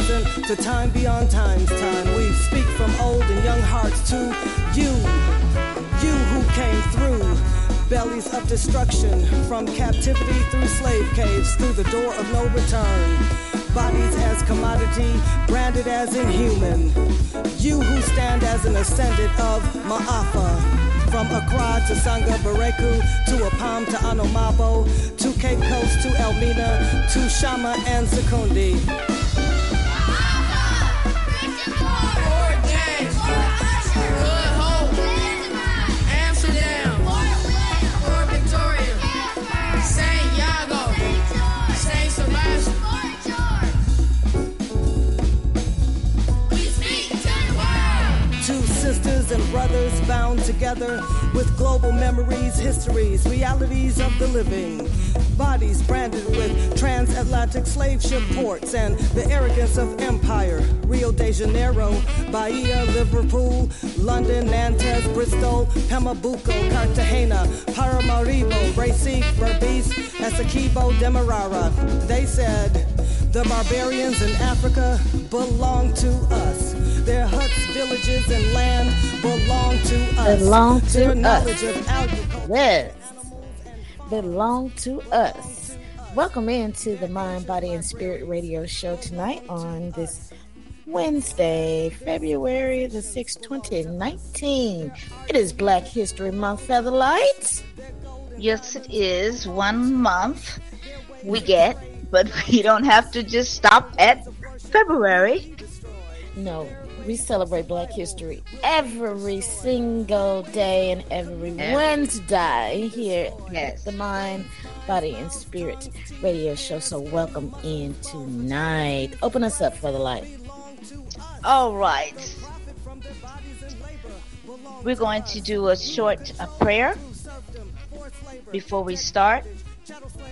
Present to time beyond time's time, we speak from old and young hearts to you, you who came through. Bellies of destruction, from captivity through slave caves, through the door of no return. Bodies as commodity, branded as inhuman. You who stand as an ascendant of Ma'afa. From Accra to Senya Beraku, to Apam to Anomabo, to Cape Coast to Elmina, to Shama and Sekondi. Histories, realities of the living. Bodies branded with transatlantic slave ship ports and the arrogance of empire. Rio de Janeiro, Bahia, Liverpool, London, Nantes, Bristol, Pernambuco, Cartagena, Paramaribo, Recife, Berbice, Essequibo, Demerara. They said, the barbarians in Africa belong to us. Their huts, villages, and land belong to us. Belong to Their us. knowledge of agriculture. Yes. Belong to us. Welcome into the Mind, Body, and Spirit radio show tonight on this Wednesday, February the 6th, 2019. It is Black History Month, Featherlight. Yes, it is one month we get, but we don't have to just stop at February. No, we celebrate Black History every single day and every Yeah. Wednesday here Yes. at the Mind, Body and Spirit radio show. So, welcome in tonight. Open us up Featherlight. All right. We're going to do a short uh, prayer before we start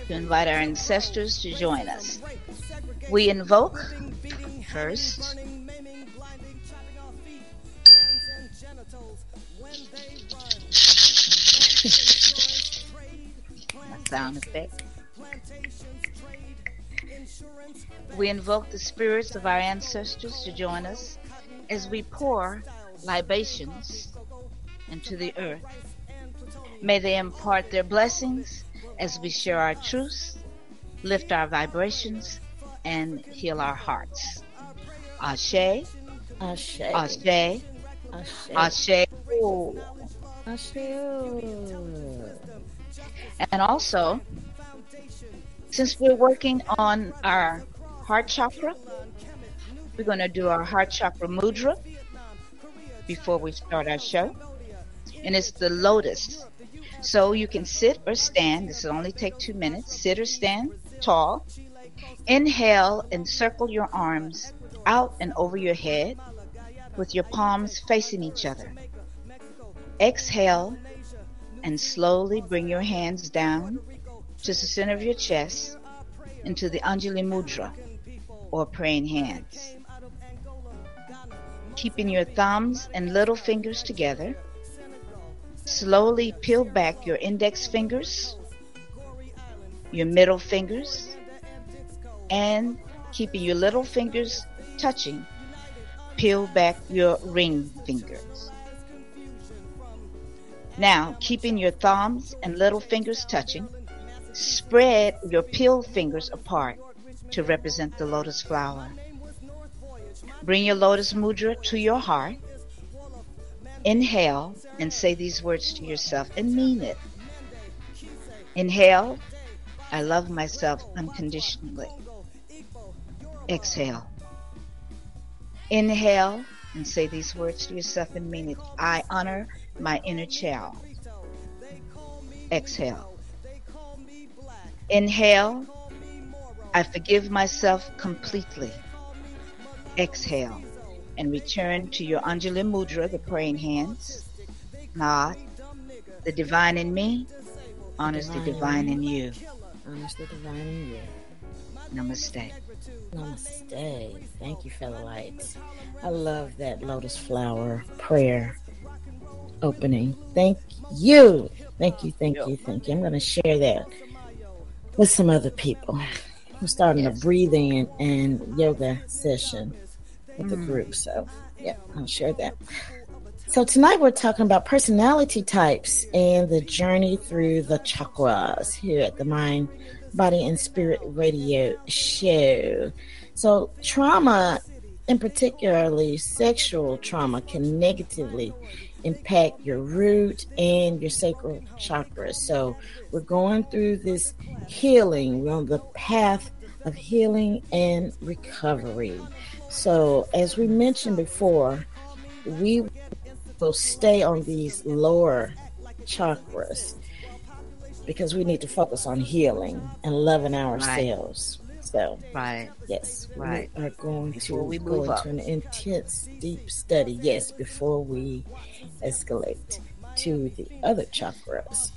to invite our ancestors to join us. We invoke first sound effect. We invoke the spirits of our ancestors to join us as we pour libations into the earth. May they impart their blessings as we share our truths, lift our vibrations, and heal our hearts. Ashe. Ashe. Ashe. Ashe. Ashe. Ashe. And also, since we're working on our heart chakra, we're going to do our heart chakra mudra before we start our show. And it's the lotus. So you can sit or stand. This will only take two minutes. Sit or stand tall. Inhale and circle your arms out and over your head with your palms facing each other. Exhale and slowly bring your hands down to the center of your chest into the Anjali Mudra or praying hands. Keeping your thumbs and little fingers together, slowly peel back your index fingers, your middle fingers, and keeping your little fingers touching, peel back your ring fingers. Now, keeping your thumbs and little fingers touching, spread your peeled fingers apart to represent the lotus flower. Bring your lotus mudra to your heart. Inhale and say these words to yourself and mean it. Inhale, I love myself unconditionally. Exhale. Inhale and say these words to yourself and mean it. I honor my inner child. Exhale. Inhale. I forgive myself completely. Exhale. And return to your Anjali Mudra, the praying hands. Nod. The divine in me honors the divine in you. Honors the divine in you. Namaste. Namaste. Thank you, fellow lights. I love that lotus flower prayer opening. Thank you. Thank you, thank you, thank you. I'm going to share that with some other people. We're starting a breathing and, and yoga session with the mm. group. So, yeah, I'll share that. So, tonight we're talking about personality types and the journey through the chakras here at the Mind, Body, and Spirit Radio Show. So, trauma, in particularly sexual trauma, can negatively impact your root and your sacral chakra. So we're going through this healing. We're on the path of healing and recovery. So as we mentioned before, we will stay on these lower chakras because we need to focus on healing and loving ourselves. So, Right. yes, Right. we are going Before to we go into up. an intense, deep study. Yes, before we escalate to the other chakras,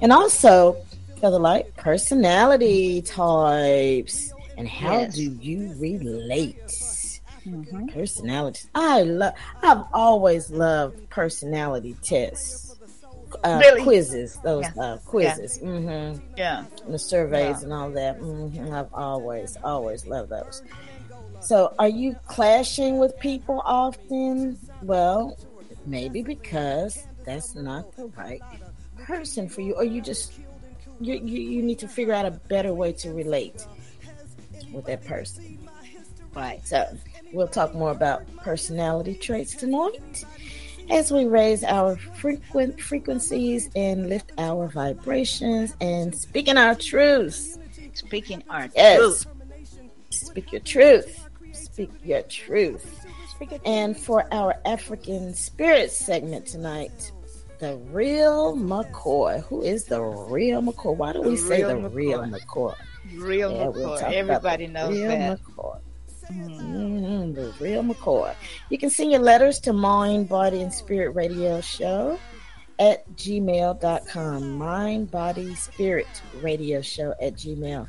and also for the like personality types and how Yes. do you relate? Mm-hmm. Personalities. I love. I've always loved personality tests. Uh, Really? Quizzes, those Yeah. uh, quizzes. hmm Yeah. the surveys Yeah. and all that. hmm I've always, always loved those. So, are you clashing with people often? Well, maybe because that's not the right person for you, or you just you you, you need to figure out a better way to relate with that person. Right. So, we'll talk more about personality traits tonight as we raise our frequent frequencies and lift our vibrations and speaking our truths. Speaking our Yes. truth. Speak your truth. Speak your truth. And for our African spirit segment tonight, the real McCoy. Who is the real McCoy? Why do we say the real real McCoy. McCoy? Real Yeah, we'll McCoy. about Everybody the knows real that. McCoy. Mm-hmm. The real McCoy. You can send your letters to Mind, Body, and Spirit Radio Show at gmail.com. Mind, Body, Spirit Radio Show at gmail.com.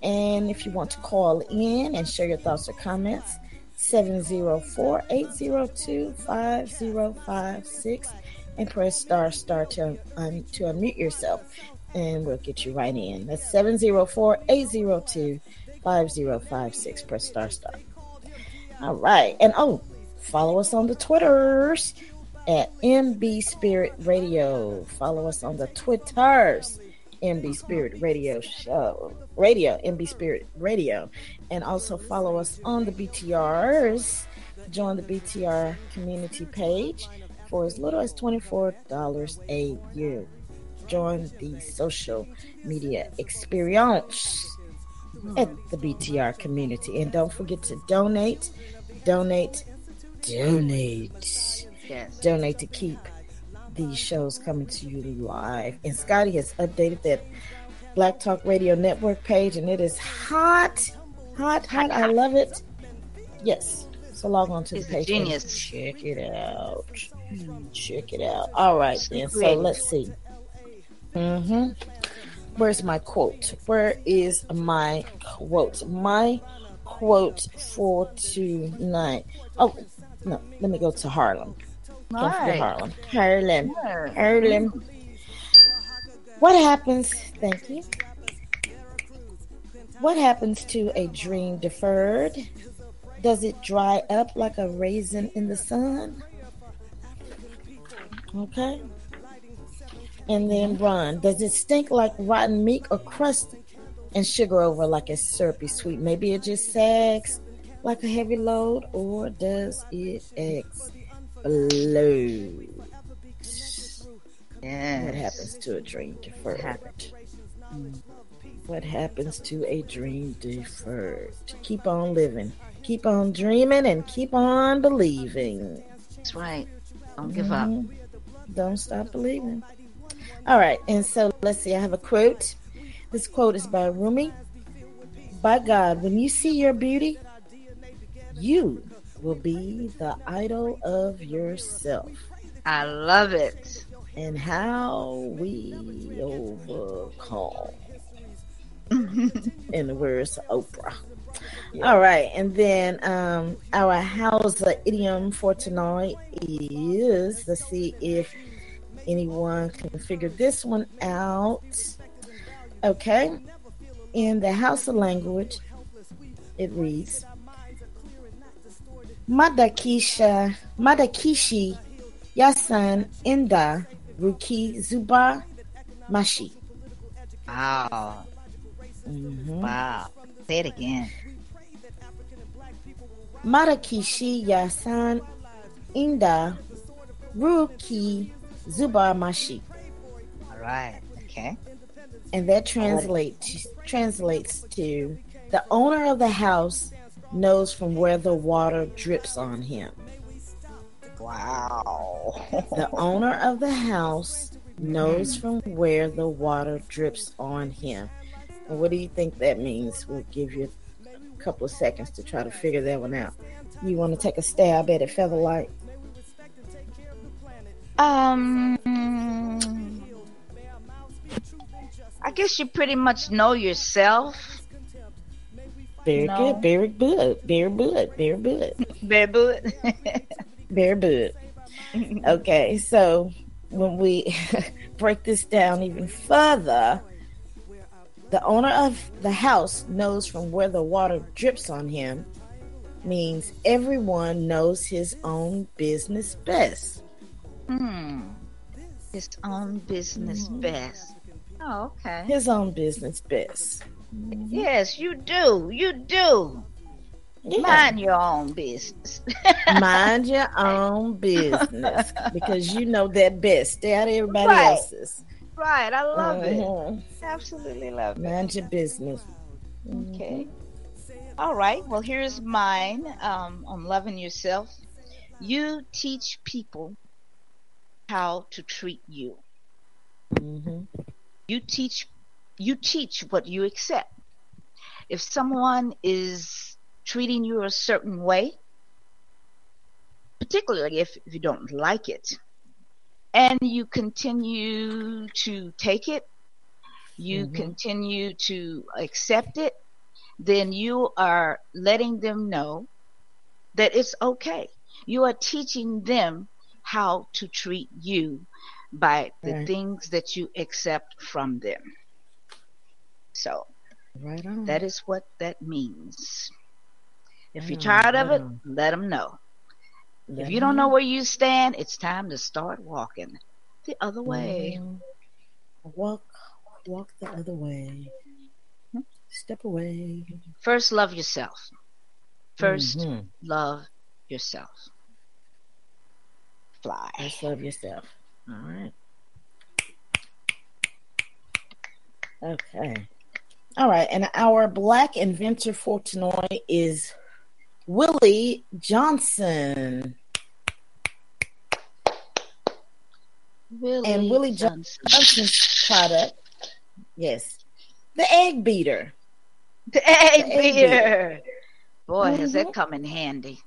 And if you want to call in and share your thoughts or comments, 704 802 5056 and press star star to, to unmute yourself and we'll get you right in. That's 704 802 5056. Press star star. All right. And oh, follow us on the Twitters at MB Spirit Radio. Follow us on the Twitters. MB Spirit Radio Show. Radio, MB Spirit Radio. And also follow us on the BTRs. Join the BTR community page for as little as $24 a year. Join the social media experience at the BTR community. And don't forget to donate, donate, donate Yes. donate to keep these shows coming to you live. And Scotty has updated that Black Talk Radio Network page, and it is hot, hot, hot. I love it. Yes. So log on to He's the page. genius. Check it out. Check it out. All right, then. So let's see. Mm-hmm. Where's my quote? Where is my quote? My quote for tonight. Oh, no. Let me go to Harlem. Don't forget Harlem. Harlem. Harlem. What happens? Thank you. What happens to a dream deferred? Does it dry up like a raisin in the sun? Okay. And then run. Does it stink like rotten meat or crust and sugar over like a syrupy sweet? Maybe it just sags like a heavy load, or does it explode? What Yes. happens to a dream deferred? happens? What happens to a dream deferred? Keep on living, keep on dreaming, and keep on believing. That's right. Don't give up. Mhm. Don't stop believing. All right, and so let's see. I have a quote. This quote is by Rumi. By God, when you see your beauty, you will be the idol of yourself. I love it. and how we overcome. In the words of Oprah. All right, and then um, our Hausa idiom for tonight is let's see if anyone can figure this one out. Okay, in the Hausa language, it reads Madakisha Madakishi Yasan Inda Ruki Zuba Mashi. Wow. Mhm. Wow. Say it again. Madakishi Yasan Inda Ruki Zuba Mashi. All right. Okay. And that translates translates to the owner of the house knows from where the water drips on him. Wow. The owner of the house knows from where the water drips on him. And what do you think that means? We'll give you a couple of seconds to try to figure that one out. You want to take a stab at it, Featherlight? Um, I guess you pretty much know yourself. Very No. good, very good, very good, very good, Baby. very good. Okay, so when we break this down even further, the owner of the house knows from where the water drips on him means everyone knows his own business best. Hmm. His own business best. Oh, okay. His own business best. Yes, you do. You do. Yeah. Mind your own business. Mind your own business because you know that best. Stay out of everybody Right. else's. right. I love it. Mhm. Absolutely love it. Mind your business. Okay. All right. Well, here's mine um, on loving yourself. You teach people how to treat you. hmm You teach you teach what you accept. If someone is treating you a certain way, particularly if you don't like it, and you continue to take it, you Mhm. continue to accept it, then you are letting them know that it's okay. You are teaching them how to treat you by the Right. things that you accept from them. So Right on. that is what that means. If you're tired of right it, on. let them know. Let If you don't know where you stand, it's time to start walking the other way. Walk, walk the other way. Step away. First, love yourself. 1st Mhm. love yourself. Fly. First, love yourself. All right. Okay. All right. And our black inventor for tonight is Willie Johnson. Willie And Willie Johnson. Johnson's product, yes, the egg beater. The egg The egg beater. Boy, has Mhm. that come in handy.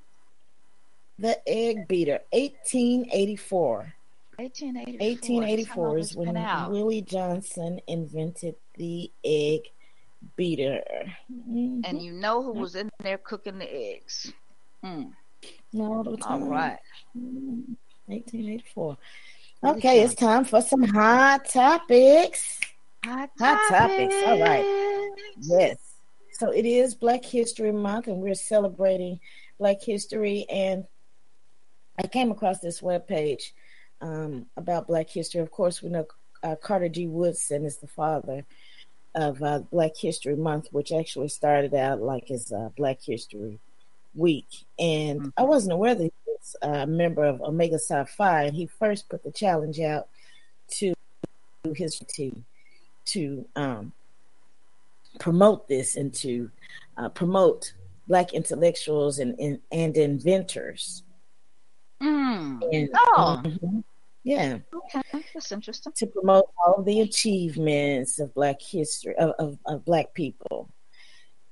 The egg beater, 1884. 1884. 1884 is when it's been out. Willie Johnson invented the egg beater. Mhm. And you know who was in there cooking the eggs. Mm. No, the All time. right. Mm, 1884. Okay, it's time for some hot topics. Hot, Hot topics, all right. Yes. So it is Black History Month, and we're celebrating Black history. And I came across this webpage um, about Black history. Of course, we know uh, Carter G. Woodson is the father of uh, Black History Month, which actually started out like as uh, Black History Week. And I wasn't aware that he was a member of Omega Psi Phi, and he first put the challenge out to his team to um, promote this and to uh, promote black intellectuals and, and, and inventors. Mm. And, Oh. Mhm. yeah, Okay, that's interesting. to promote all the achievements of black history, of, of, of black people.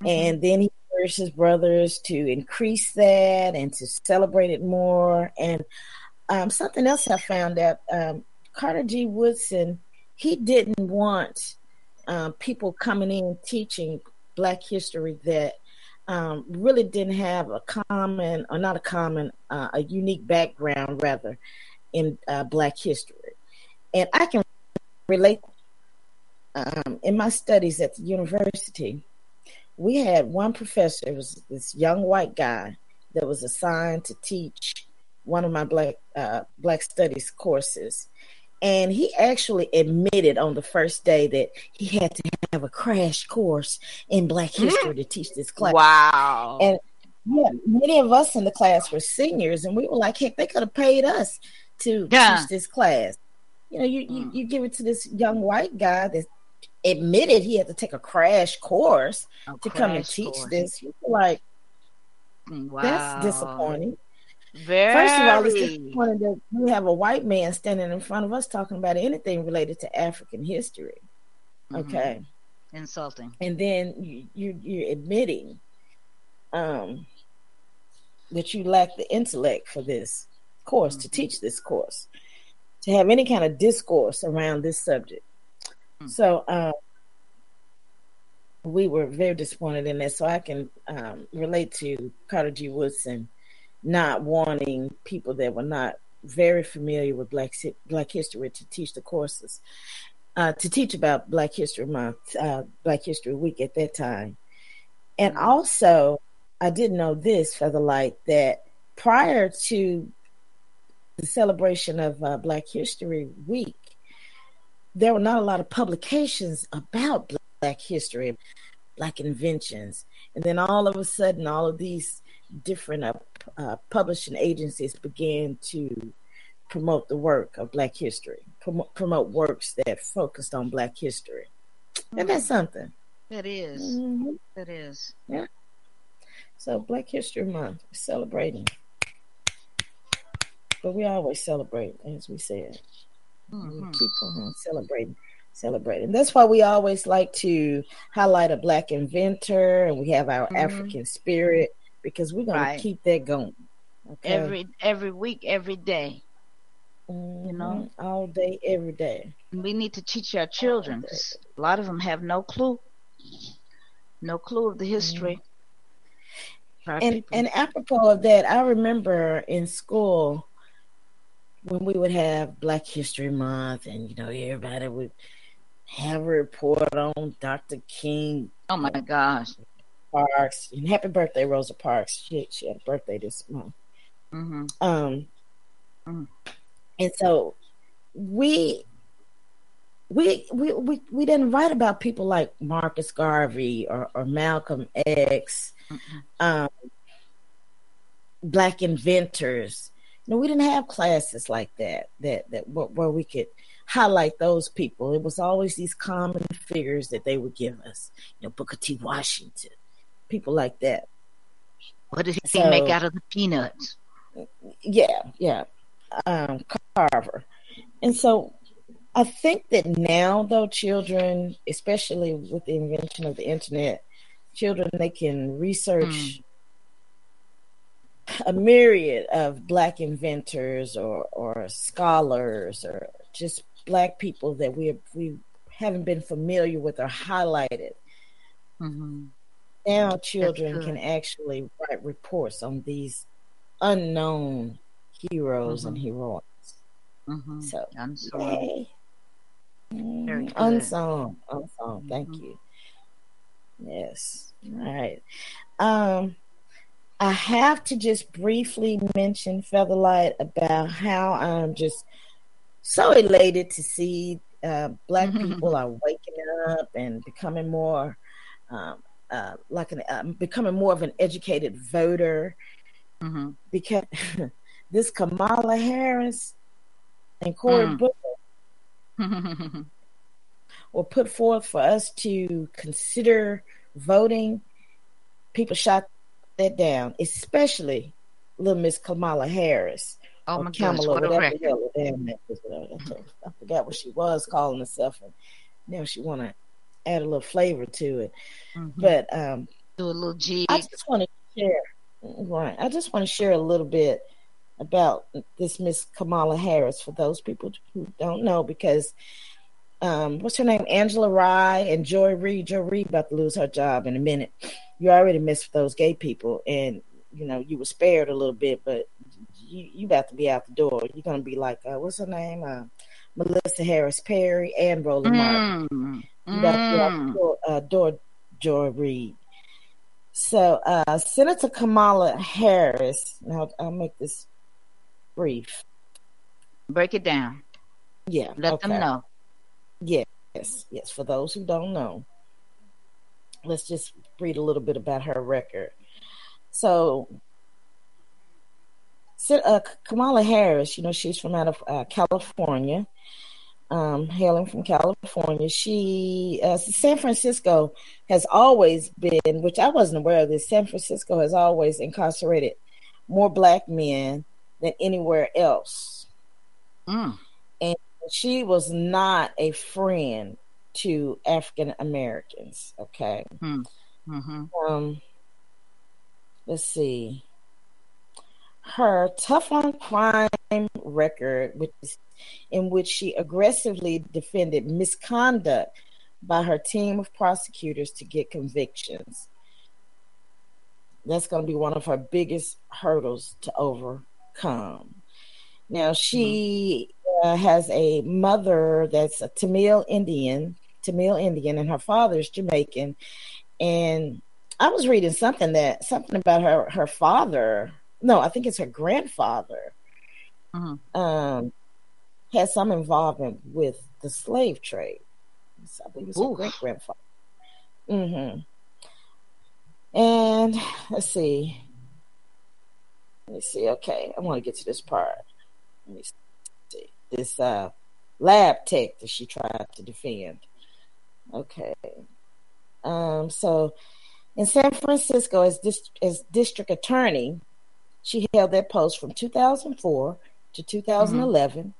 Mm-hmm. And then he urged his brothers to increase that and to celebrate it more. And um, something else I found out um, Carter G. Woodson, he didn't want um, people coming in teaching Black history that um, really didn't have a common, or not a common, uh, a unique background, rather, in uh, Black history. And I can relate um, in my studies at the university. We had one professor, it was this young white guy that was assigned to teach one of my black uh, black studies courses, and he actually admitted on the first day that he had to have a crash course in Black history to teach this class. Wow. And yeah, many of us in the class were seniors, and we were like, "Heck, they could have paid us to Yeah. teach this class." You know, you, Mm. you you give it to this young white guy that admitted he had to take a crash course A to come and teach course. this. You like, Wow. that's disappointing. Very. First of all, it's disappointing that we have a white man standing in front of us talking about anything related to African history. Mhm. Okay, Insulting. and then you, you you're admitting um, that you lack the intellect for this course to Mhm. teach this course, to have any kind of discourse around this subject. Mm. So um, we were very disappointed in that. So I can um, relate to Carter G. Woodson not wanting people that were not very familiar with Black Black history to teach the courses, uh, to teach about Black History Month, uh, Black History Week at that time, and also I didn't know this Featherlight that prior to the celebration of uh, Black History Week, there were not a lot of publications about Black history, Black inventions, and then all of a sudden, all of these different uh, publishing agencies began to promote the work of Black history, promote, promote works that focused on Black history. And that's something. It is. Mhm. It is. So, Black History Month, we're celebrating. but we always celebrate, as we said. Mhm. We keep on celebrating, celebrating. That's why we always like to highlight a black inventor, and we have our Mhm. African spirit because we're gonna Right. keep that going. Okay? Every every week, every day. you know? Mm-hmm. all day, every day. We need to teach our children. A lot of them have no clue, no clue of the mm-hmm. history. of our And people. and apropos of that, I remember in school when we would have Black History Month, and you know everybody would have a report on Dr. King oh my gosh. Parks. And happy birthday, Rosa Parks. She she had a birthday this month. hmm Um, Mm. and so we. We, we we we didn't write about people like Marcus Garvey or, or Malcolm X, um, black inventors. You know, we didn't have classes like that that that where, where we could highlight those people. It was always these common figures that they would give us. You know, Booker T. Washington, people like that. What did he So- make out of the peanuts? yeah, yeah, um, Carver. And so I think that now, though, children, especially with the invention of the internet, children they can research a myriad of black inventors or or scholars or just black people that we we haven't been familiar with or highlighted. hmm Now children can actually write reports on these unknown heroes and heroines. hmm So I'm sorry. Mm. Unsung. Unsung. Thank Mhm. you. Yes. All right. Um I have to just briefly mention Featherlight about how I'm just so elated to see uh, black people are waking up and becoming more um, uh, like an uh, becoming more of an educated voter hmm because this Kamala Harris and Cory Mm. Booker were put forth for us to consider voting, people shot that down, especially little Miss Kamala Harris. oh my Kamala, what a whatever record. hell the damn that. I forgot what she was calling herself, and now she want to add a little flavor to it. Mhm. But um, Do a little jig. I just want to share, right? I just want to share a little bit about this Miss Kamala Harris for those people who don't know, because um, what's her name? Angela Rye and Joy Reid. Joy Reid about to lose her job in a minute. You already missed those gay people, and you know you were spared a little bit, but you you about to be out the door. You're gonna be like, uh, what's her name? Uh, Melissa Harris Perry and Roland Mm. You got to be out the Mm. door, uh, door Joy Reid. So uh, Senator Kamala Harris. Now I'll make this brief. Break it down. Yeah, Let okay. them know. Yes, yes. For those who don't know, let's just read a little bit about her record. So, uh, Kamala Harris, you know, she's from out of uh, California, um, hailing from California. She, uh, San Francisco has always been, which I wasn't aware of this, San Francisco has always incarcerated more black men than anywhere else Mm. she was not a friend to African Americans. Okay. hmm Um, let's see. Her tough on crime record, which is in which she aggressively defended misconduct by her team of prosecutors to get convictions. That's going to be one of her biggest hurdles to overcome. Now, she uh, has a mother that's a Tamil Indian, Tamil Indian, and her father is Jamaican. And I was reading something that something about her her father. No, I think it's her grandfather. Mhm. Um, had some involvement with the slave trade. So I believe it's her great grandfather. Mm-hmm. And let's see. Let me see. Okay, I want to get to this part. Let me see. This uh, lab tech that she tried to defend. Okay. Um. So, in San Francisco, as dis- as district attorney, she held that post from 2004 to 2011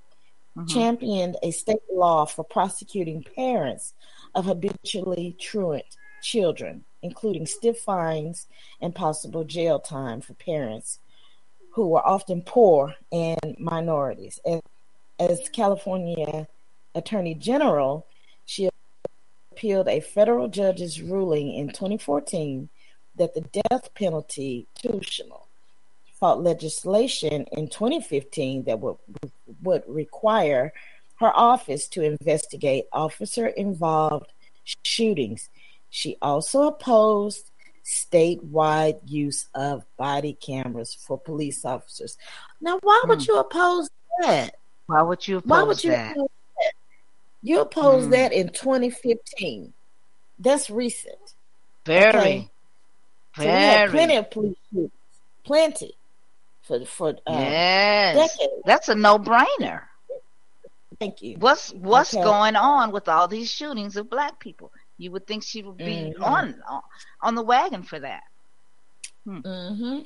Mhm. championed a state law for prosecuting parents of habitually truant children, including stiff fines and possible jail time for parents who were often poor and minorities. As, as California Attorney General, she appealed a federal judge's ruling in 2014 that the death penalty constitutional fought legislation in 2015 that would would require her office to investigate officer involved shootings. She also opposed statewide use of body cameras for police officers. Now, why would Hmm. you oppose that? Why would you oppose Why would you that? oppose that? You opposed Hmm. that in 2015. That's recent. Very, Okay. So we had very. plenty of police shootings. Plenty. For for uh, yes, decades. that's a no-brainer. Thank you. What's what's Okay. going on with all these shootings of black people? You would think she would be Mhm. on on the wagon for that. hmm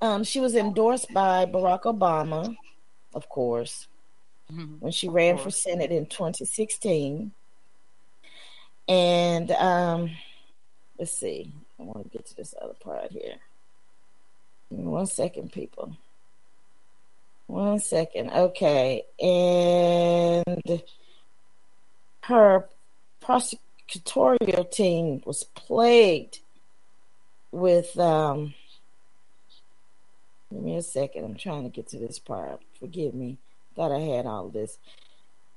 Um, she was endorsed by Barack Obama, of course, Mhm. when she ran for. Senate in 2016. And um, let's see, I want to get to this other part here. One second, people. One second. Okay. And her prosecutorial team was plagued with um give me a second i'm trying to get to this part forgive me thought i had all this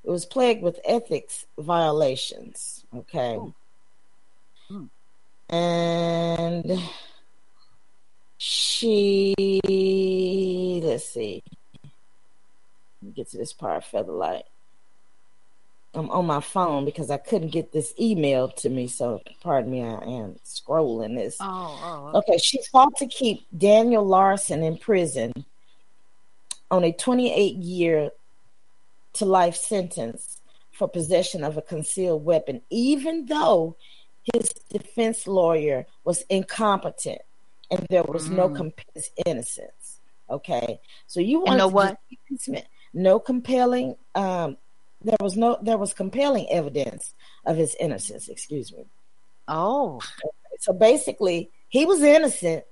it was plagued with ethics violations okay Hmm. and she let's see let me get to this part featherlight I'm on my phone because I couldn't get this email to me. So, pardon me, I am scrolling this. Oh, oh, Okay, she fought to keep Daniel Larsen in prison on a 28 year to life sentence for possession of a concealed weapon, even though his defense lawyer was incompetent and there was no Mm. comp- his innocence. Okay, so you want no to what? no compelling. Um, there was no there was compelling evidence of his innocence. Excuse me. oh, So basically, he was innocent,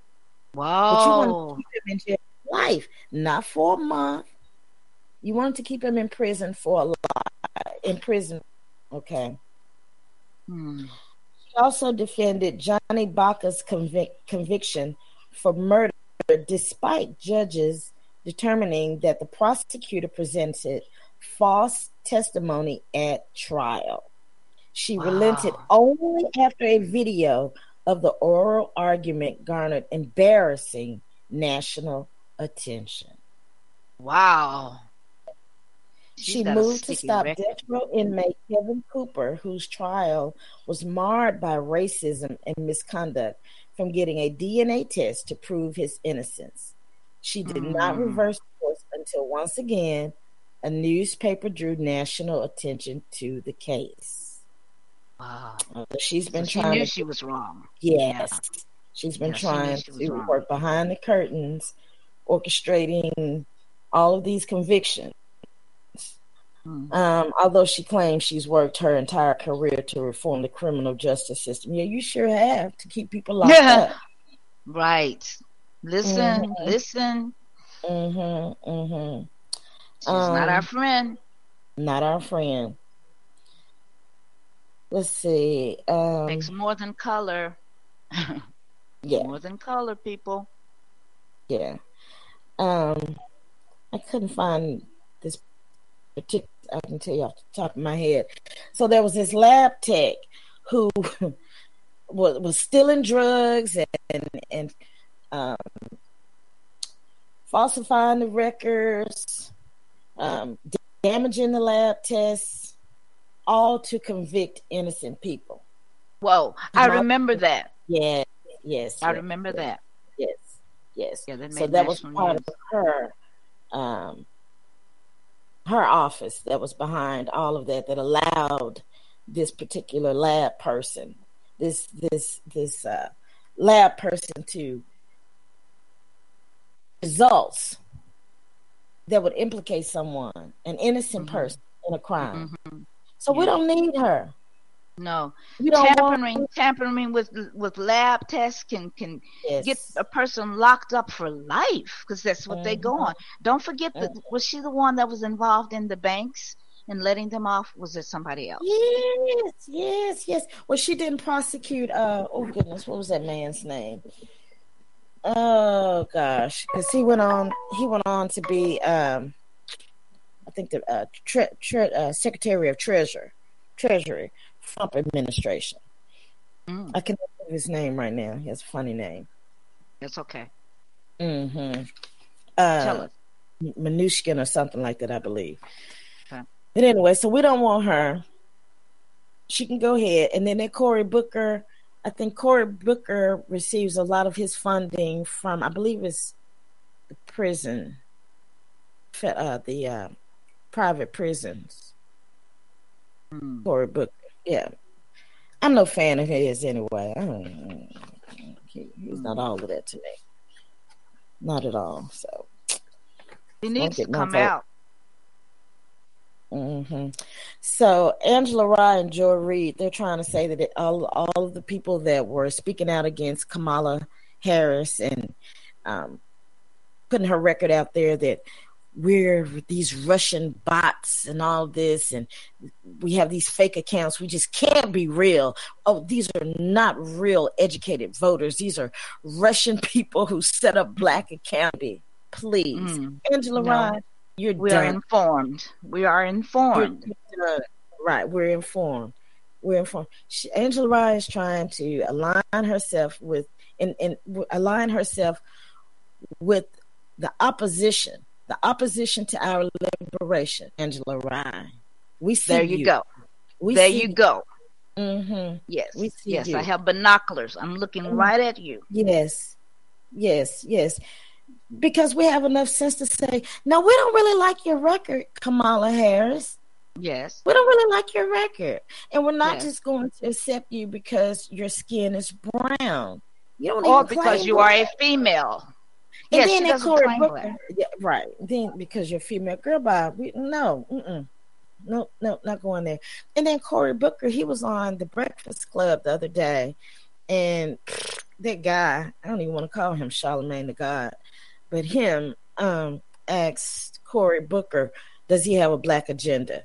but you wanted wow. to keep him in jail for life, not for a month. You wanted to keep him in prison for a life. In prison, okay. Hmm. She also defended Johnny Baca's convic- conviction for murder, despite judges determining that the prosecutor presented false testimony at trial. She Wow. relented only after a video of the oral argument garnered embarrassing national attention. Wow. She moved to stop record. death row inmate Kevin Cooper, whose trial was marred by racism and misconduct, from getting a DNA test to prove his innocence. She did not Mm. reverse course until once again a newspaper drew national attention to the case. Wow. She's So been she trying knew to she was wrong. Yes. She's been Yeah, trying she was to wrong. work behind the curtains, orchestrating all of these convictions. Hmm. Um, although she claims she's worked her entire career to reform the criminal justice system. Yeah, you sure have to keep people locked Yeah. up. Right. Listen, Mhm. listen. Mm-hmm. Mm-hmm. She's not Um, our friend. Not our friend. Let's see. Um, Takes more than color. yeah. More than color, people. Yeah. Um, I couldn't find this. I can tell you off the top of my head. So there was this lab tech who was was stealing drugs and and um, falsifying the records, um, damaging the lab tests, all to convict innocent people. Whoa. I My- remember that. Yeah, yes. I yes, remember yes. that. Yes, yes. Yeah, that so that was part news. of her, um, her office that was behind all of that that allowed this particular lab person, this this this uh, lab person to results that would implicate someone, an innocent Mhm. person, in a crime. Mhm. So we don't need her. No, We don't want tampering tampering with with lab tests can can this. get a person locked up for life because that's what they go Mhm. on. Don't forget that was she the one that was involved in the banks and letting them off? Was it somebody else? Yes, yes, yes. Well, she didn't prosecute. Uh, oh goodness, what was that man's name? Oh gosh, because he went on. He went on to be, um, I think the uh, tre- tre- uh, Secretary of Treasury, Treasury, Trump administration. Mm, I can't think of his name right now. He has a funny name. it's okay. Mm-hmm. Tell Uh, us. Minushkin or something like that, I believe. Okay. But anyway, so we don't want her. She can go ahead, and then that Cory Booker. I think Cory Booker receives a lot of his funding from, I believe, it's the prison, uh, the uh, private prisons. Mm. Cory Booker, yeah. I'm no fan of his anyway. I don't, he, he's not all of that to me. Not at all. So. He needs to come out. hmm So Angela Rye and Joy Reid, they're trying to say that it, all all of the people that were speaking out against Kamala Harris and um, putting her record out there that we're these Russian bots and all this, and we have these fake accounts. We just can't be real. Oh, these are not real educated voters. These are Russian people who set up black accounts. Please, Mm. Angela No. Rye, you're We done. are informed. We are informed. Right, we're informed. We're informed. She, Angela Rye is trying to align herself with and, and align herself with the opposition, the opposition to our liberation. Angela Ryan. we see There you go. We there see you go. hmm Yes. We see yes, you. I have binoculars. I'm looking Mm. right at you. Yes, yes, yes. Because we have enough sense to say, no, we don't really like your record, Kamala Harris. Yes. we don't really like your record. And we're not Yes. just going to accept you because your skin is brown. You don't Or because you are a female. And yes, then she doesn't Cory Booker, yeah, right? Then because you're female, girl, bye. We no, mm-mm. no, no, not going there. And then Cory Booker, he was on the Breakfast Club the other day, and that guy, I don't even want to call him Charlemagne the God, but him um asked Cory Booker, does he have a black agenda?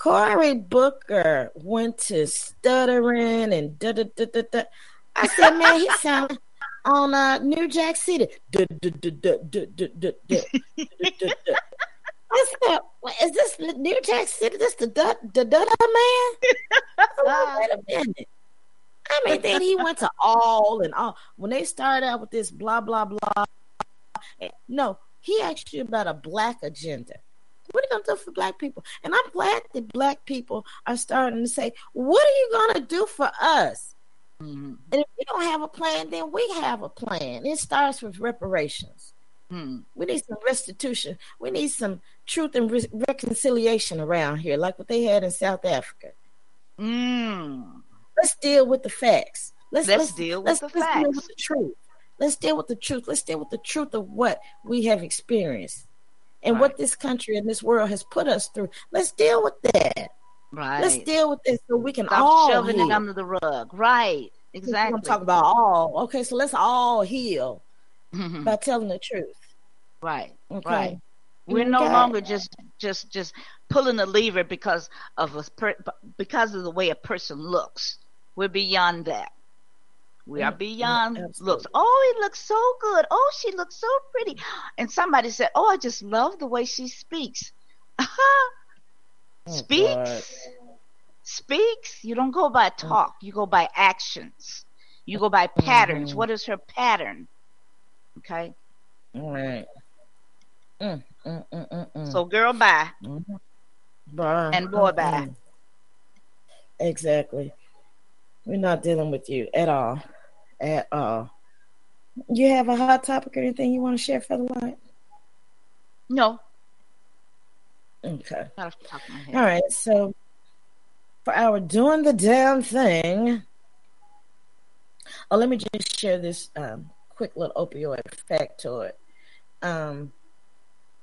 Cory Booker went to stuttering and da da da da da. I said, man, he sounded on uh, New Jack City. This the, is this New Jack City? This the da da man? Oh, wait a minute. I mean, then he went to all and all. When they started out with this blah blah blah, eh, no, he asked you about a black agenda. What are you gonna do for black people? And I'm glad that black people are starting to say, "What are you gonna do for us?" Mhm. And if we don't have a plan, then we have a plan. It starts with reparations. Mm. We need some restitution. We need some truth and re- reconciliation around here, like what they had in South Africa. Mm. Let's deal with the facts. Let's Let's deal with let's, the let's deal with the truth. Let's deal with the truth. Let's deal with the truth of what we have experienced and what this country and this world has put us through. Let's deal with that. Right. Let's deal with this so we can Stop all shoving heal. it under the rug. Right. Exactly. I'm talking about all. Okay, so let's all heal Mhm. by telling the truth. right. Okay. Right. We're no longer just just just pulling a lever because of a per, because of the way a person looks. We're beyond that. We are Mm, beyond absolutely. looks. Oh, he looks so good. Oh, she looks so pretty. And somebody said, "Oh, I just love the way she speaks." Oh, speaks, speaks. You don't go by talk. You go by actions. You go by patterns. Mhm. What is her pattern? Okay. All right. Mm, mm, mm, mm, mm. So, girl, bye. Mhm. Bye. And boy, bye. mm. Exactly. We're not dealing with you at all. At all. You have a hot topic or anything you want to share, Featherlight? No, Okay. not off the top of my head. All right. So for our doing the damn thing. Oh, let me just share this um, quick little opioid factoid. Um,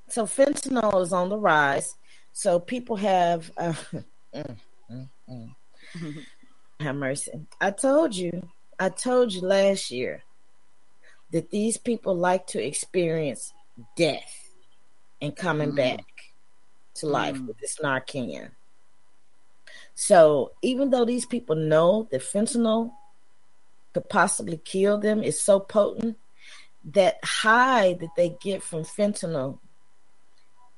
So fentanyl is on the rise. So people have uh, mm, mm, mm. have mercy. I told you, I told you last year that these people like to experience death and coming mm. back to life mm. with this Narcan. So even though these people know that fentanyl could possibly kill them, is so potent that high that they get from fentanyl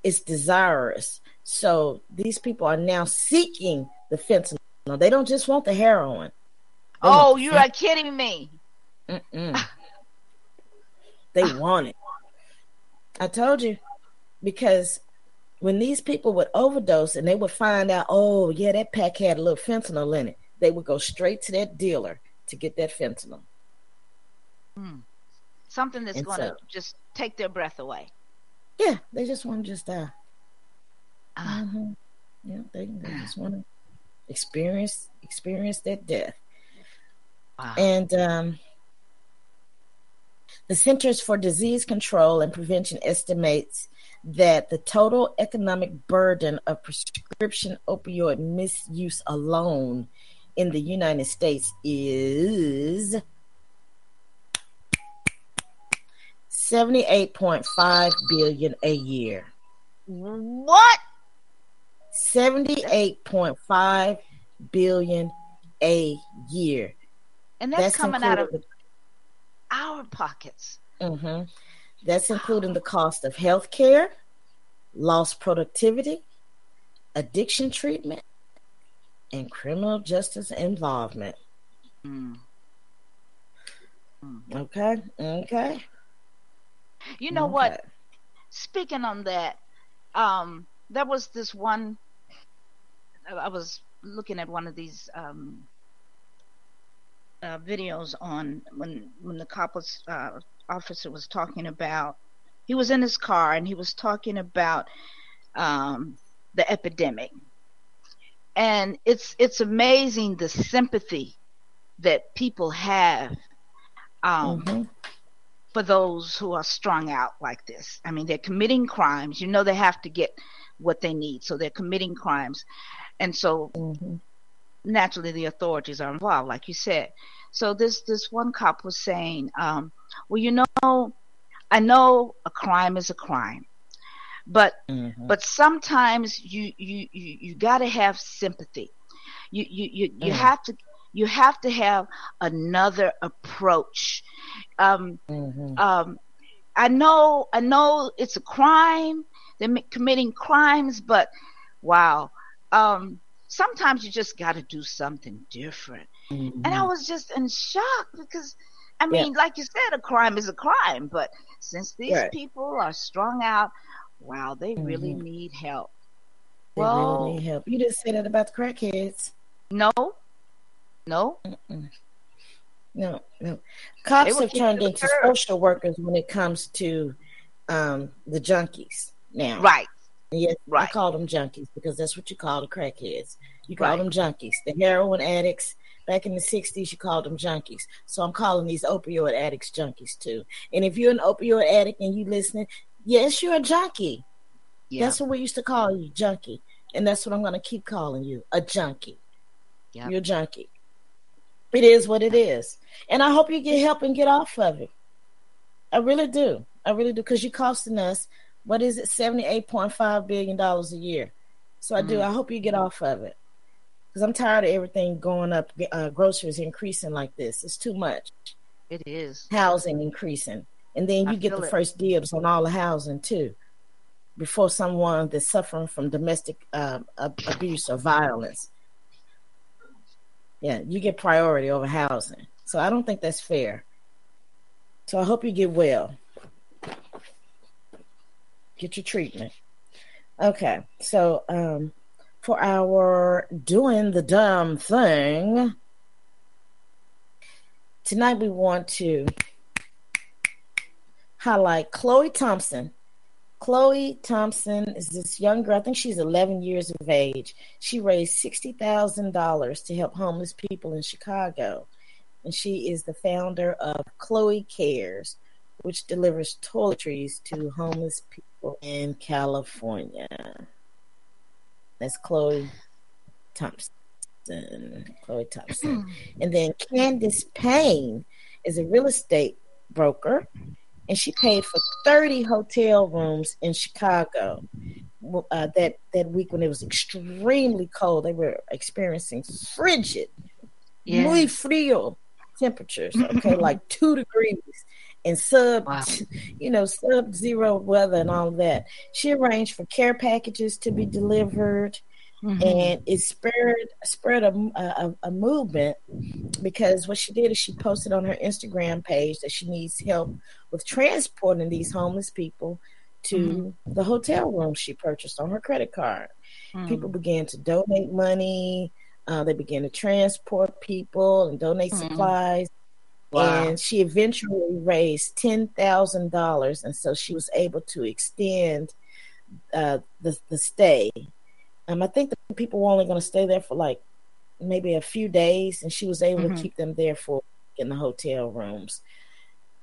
is desirous. So these people are now seeking the fentanyl. They don't just want the heroin. They oh, you are kidding me. they want it. I told you because when these people would overdose and they would find out, oh yeah, that pack had a little fentanyl in it, they would go straight to that dealer to get that fentanyl. Hmm. Something that's going to so, just take their breath away. Yeah, they just want to just die. Uh, mm-hmm. Yeah, they, they just want to experience experience that death. Wow. And um, the Centers for Disease Control and Prevention estimates that the total economic burden of prescription opioid misuse alone in the United States is 78.5 billion a year. What? 78.5 billion a year. And that's, that's coming out of our pockets. Mm-hmm. That's including the cost of health care, lost productivity, addiction treatment, and criminal justice involvement. Mm. Okay, okay. You know okay. what? Speaking on that, um, there was this one. I was looking at one of these um, uh, videos on when when the cop was uh, officer was talking about. He was in his car and he was talking about um, the epidemic, and it's it's amazing the sympathy that people have um, mm-hmm. for those who are strung out like this. I mean, they're committing crimes. You know, they have to get what they need, so they're committing crimes, and so mm-hmm. naturally the authorities are involved, like you said. So this this one cop was saying, um, "Well, you know, I know a crime is a crime, but mm-hmm. but sometimes you you you, you got to have sympathy. You you you, you mm. have to." You have to have another approach. Um, mm-hmm. um, I know, I know it's a crime. They're committing crimes, but wow, um, sometimes you just got to do something different. Mm-hmm. And I was just in shock because, I mean, yeah. like you said, a crime is a crime, but since these right. people are strung out, wow, they mm-hmm. really need help. They well, really need help. You didn't say that about the crackheads. No, no. Mm-mm. No, no. Cops have turned into social workers when it comes to um, the junkies now. Right. Yes, right. I call them junkies because that's what you call the crackheads. You call right. them junkies. The heroin addicts back in the 60s, you called them junkies. So I'm calling these opioid addicts junkies too. And if you're an opioid addict and you listening, yes, you're a junkie. Yeah. That's what we used to call you, junkie. And that's what I'm going to keep calling you, a junkie. Yep. You're a junkie. It is what it is. And I hope you get help and get off of it. I really do. I really do. Because you're costing us what is it, $78.5 billion a year. So I do. Mm-hmm. I hope you get off of it. Because I'm tired of everything going up, uh, groceries increasing like this. It's too much. It is. Housing increasing. And then you I get the it. first dibs on all the housing too before someone that's suffering from domestic uh, abuse or violence. Yeah, you get priority over housing. So I don't think that's fair. So I hope you get well. Get your treatment. Okay, so um, for our doing the dumb thing, tonight we want to highlight Chloe Thompson. Chloe Thompson is this young girl, I think she's 11 years of age. She raised $60,000 to help homeless people in Chicago. And she is the founder of Chloe Cares, which delivers toiletries to homeless people in California. That's Chloe Thompson. Chloe Thompson. and then Candace Payne is a real estate broker, and she paid for 30 hotel rooms in Chicago. Uh, that that week when it was extremely cold, they were experiencing frigid, Yeah. muy frío temperatures. Okay, like two degrees and sub, Wow. you know, sub zero weather and all that. She arranged for care packages to be delivered Mhm. and it spread spread a, a a movement because what she did is she posted on her Instagram page that she needs help with transporting these homeless people to the hotel room she purchased on her credit card. Mhm. People began to donate money. Uh, they began to transport people and donate Mhm. supplies. Wow. And she eventually raised ten thousand dollars, and so she was able to extend uh, the the stay. Um, I think the people were only going to stay there for like maybe a few days, and she was able Mhm. to keep them there for in the hotel rooms.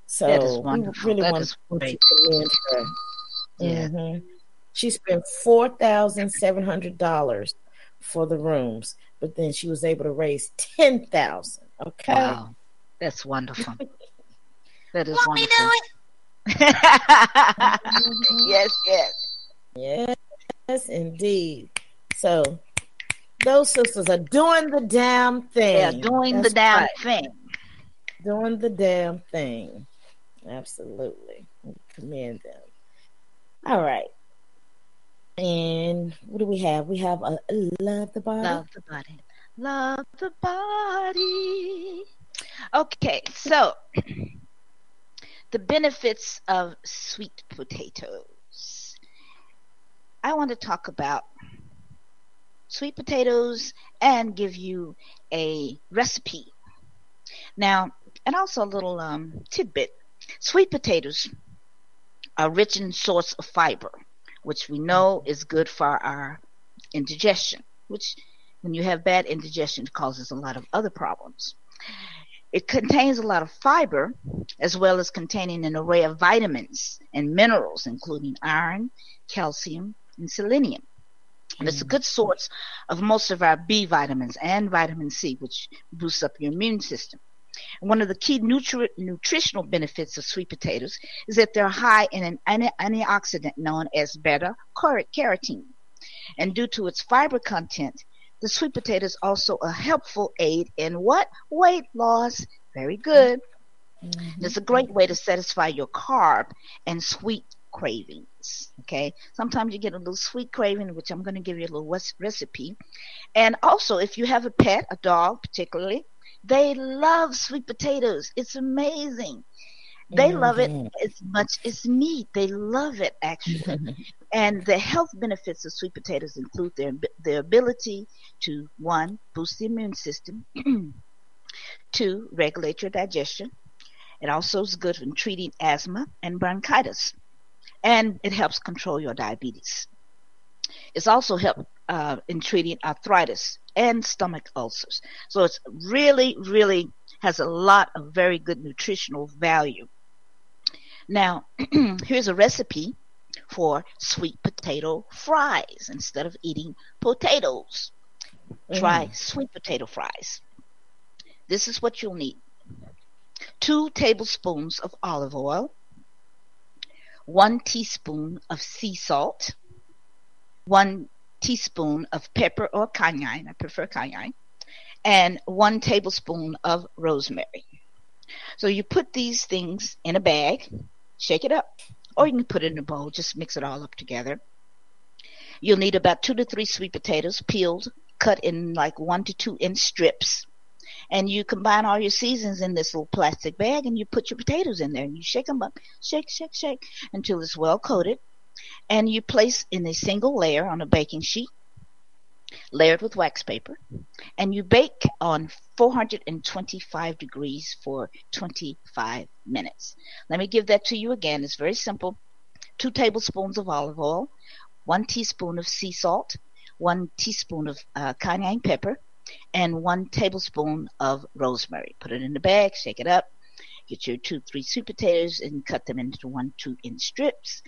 So That is wonderful. really That to great. her. Yeah. Mhm. She spent four thousand seven hundred dollars for the rooms, but then she was able to raise ten thousand. Okay. Wow. That's wonderful. That is Want wonderful. to do it? yes, yes. Yes, indeed. So those sisters are doing the damn thing. They are doing the damn right. thing. Doing the damn thing. Absolutely. We commend them. All right. And what do we have? We have a love the body. Love the body. Love the body. Okay, so the benefits of sweet potatoes. I want to talk about sweet potatoes and give you a recipe. Now, and also a little um, tidbit. Sweet potatoes are rich in source of fiber, which we know is good for our indigestion, which when you have bad indigestion causes a lot of other problems. It contains a lot of fiber as well as containing an array of vitamins and minerals including iron, calcium, and selenium. And it's a mm. good source of most of our B vitamins and vitamin C, which boosts up your immune system. And one of the key nutri- nutritional benefits of sweet potatoes is that they're high in an anti- antioxidant known as beta carotene. And due to its fiber content, the sweet potato is also a helpful aid in what? Weight loss. Very good. Mm-hmm. It's a great way to satisfy your carb and sweet cravings. Okay. Sometimes you get a little sweet craving, which I'm going to give you a little recipe. And also, if you have a pet, a dog particularly, they love sweet potatoes. It's amazing. They love it as much as meat. They love it actually. and the health benefits of sweet potatoes include their their ability to one boost the immune system, two regulate your digestion. It also is good in treating asthma and bronchitis, and it helps control your diabetes. It's also help uh, in treating arthritis and stomach ulcers. So it's really, really has a lot of very good nutritional value. Now, here's a recipe for sweet potato fries instead of eating potatoes. Try mm. sweet potato fries. This is what you'll need. Two tablespoons of olive oil, one teaspoon of sea salt, one teaspoon of pepper or cayenne, I prefer cayenne, and one tablespoon of rosemary. So you put these things in a bag, shake it up, or you can put it in a bowl, just mix it all up together. You'll need about two to three sweet potatoes peeled, cut in like one to two inch strips. And you combine all your seasons in this little plastic bag and you put your potatoes in there and you shake them up, shake, shake, shake until it's well coated. And you place in a single layer on a baking sheet, layered with wax paper. And you bake on 425 degrees for 25 minutes. Let me give that to you again. It's very simple. Two tablespoons of olive oil, one teaspoon of sea salt, one teaspoon of uh, cayenne pepper, and one tablespoon of rosemary. Put it in the bag, shake it up, Get your two, three sweet potatoes and cut them into one, two inch strips.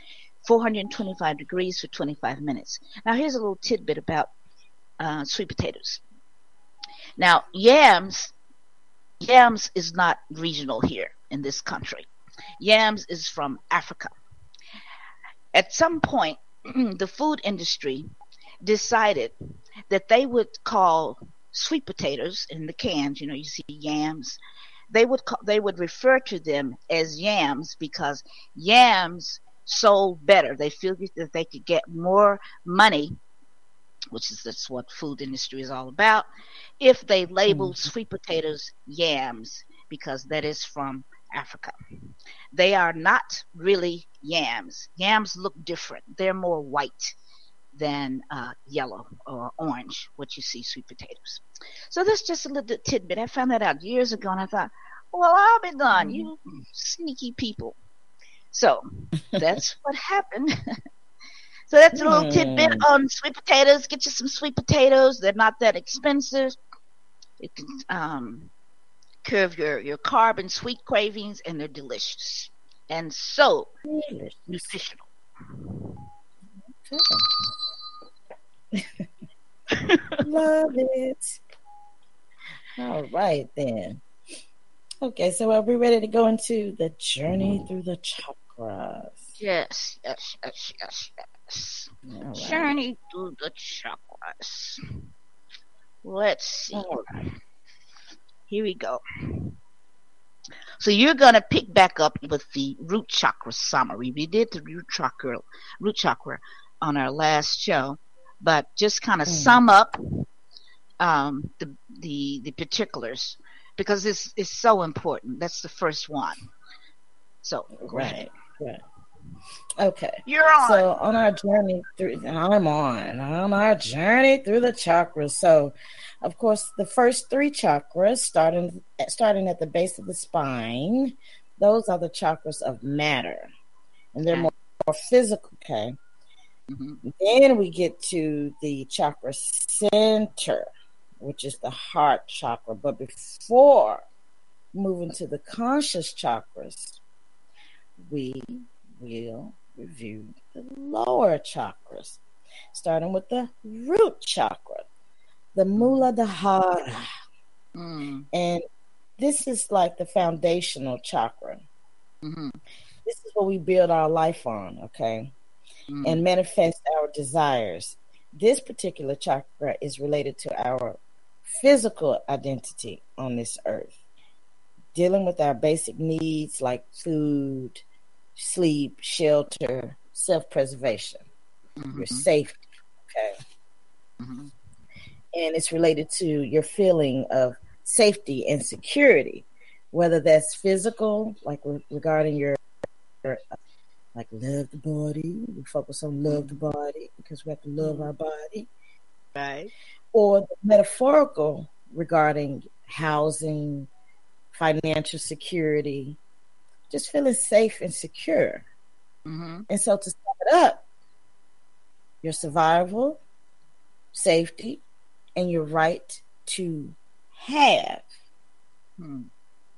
425 degrees for 25 minutes. Now here's a little tidbit about uh, sweet potatoes. Now yams, yams is not regional here in this country. Yams is from Africa. At some point, the food industry decided that they would call sweet potatoes in the cans, you know, you see yams, they would call, they would refer to them as yams because yams sold better. They figured that they could get more money, which is that's what food industry is all about, if they labeled mm-hmm. sweet potatoes yams because that is from Africa. They are not really yams. Yams look different. They're more white than uh, yellow or orange, what you see sweet potatoes. So that's just a little tidbit. I found that out years ago, and I thought, well, I'll be done. You sneaky people. So that's what happened. so that's a little tidbit hmm. on sweet potatoes. Get you some sweet potatoes. They're not that expensive. It can um, curb your, your carb and sweet cravings, and they're delicious and so delicious. nutritional. Love it. All right then. Okay, so are we ready to go into the journey through the chakras? Yes, yes, yes, yes, yes. Right. Journey through the chakras. Let's see. Right. Here we go. So you're gonna pick back up with the root chakra summary. We did the root chakra, root chakra on our last show, but just kind of mm. sum up um, the the the particulars because it's it's so important. That's the first one. So right, right. Okay. You're on. So on our journey through I'm on. On our journey through the chakras. So of course the first three chakras starting starting at the base of the spine, those are the chakras of matter. And they're more, more physical, okay? Mm-hmm. Then we get to the chakra center, which is the heart chakra. But before moving to the conscious chakras, we will review the lower chakras, starting with the root chakra, the Muladhara. Mm. And this is like the foundational chakra. Mm-hmm. This is what we build our life on, okay? mm. and manifest our desires. This particular chakra is related to our physical identity on this earth, dealing with our basic needs like food, sleep, shelter, self preservation, mm-hmm. your safety. Okay. Mm-hmm. And it's related to your feeling of safety and security, whether that's physical, like regarding your like love the body. We focus on love the body because we have to love our body. Right. Or metaphorical regarding housing, financial security, just feeling safe and secure. Mm-hmm. And so to sum it up, your survival, safety, and your right to have hmm.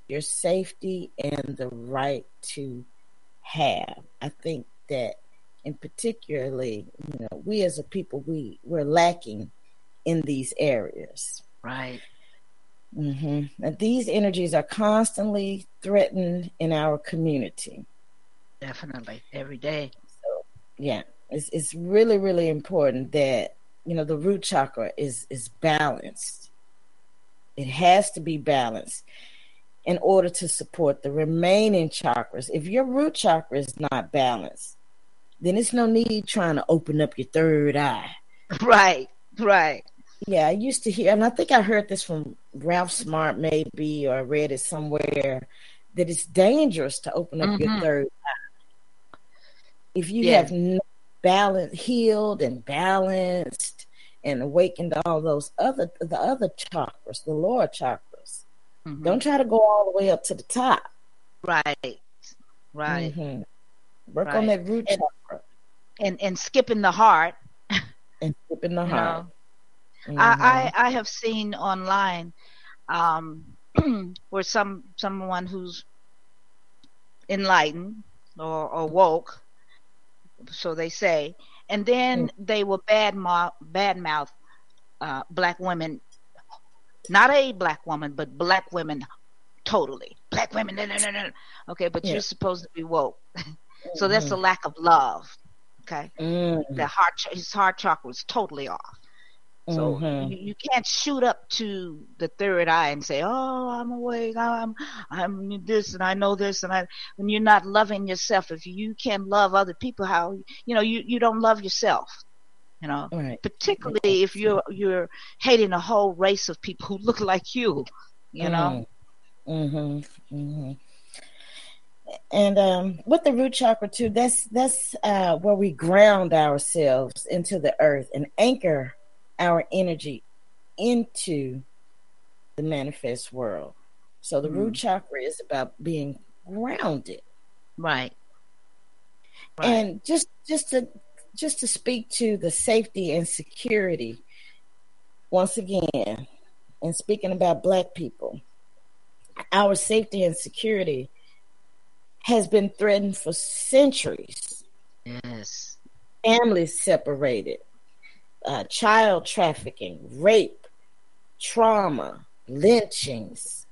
your safety and the right to have. I think that, in particularly, you know, we as a people, we we're lacking in these areas. Right. Mm-hmm. And these energies are constantly threatened in our community. Definitely, every day. So, yeah, it's it's really really important that you know the root chakra is is balanced. It has to be balanced in order to support the remaining chakras. If your root chakra is not balanced, then it's no need trying to open up your third eye. Right, right. Yeah, I used to hear, and I think I heard this from Ralph Smart, maybe, or read it somewhere, that it's dangerous to open up mm-hmm. your third eye. If you yeah. have no balance, healed and balanced, and awakened all those other the other chakras, the lower chakras Mm-hmm. Don't try to go all the way up to the top. Right. Right. Mm-hmm. Work right. on that root and, chakra. And and skipping the heart. and skipping the heart. Mm-hmm. I, I I have seen online um where some someone who's enlightened or, or woke, so they say, and then mm. they will bad mouth, bad mouth uh, black women, not a black woman, but black women totally. Black women, no, no, no, no. Okay, but yeah. you're supposed to be woke. so that's a mm-hmm. lack of love. Okay, mm. the heart, his heart chakra is totally off. So mm-hmm. you, you, can't shoot up to the third eye and say, "Oh, I'm awake. I'm I'm this and I know this and I." When you're not loving yourself, if you can't love other people, how you know you you don't love yourself. You know, right. particularly if you're you're hating a whole race of people who look like you. You know. Mm-hmm. Mm-hmm. And um, with the root chakra too, that's that's uh, where we ground ourselves into the earth and anchor our energy into the manifest world. So the mm. root chakra is about being grounded. Right. right. And just just to just to speak to the safety and security once again, and speaking about black people, our safety and security has been threatened for centuries. Yes. Families separated, uh, child trafficking, rape, trauma, lynchings,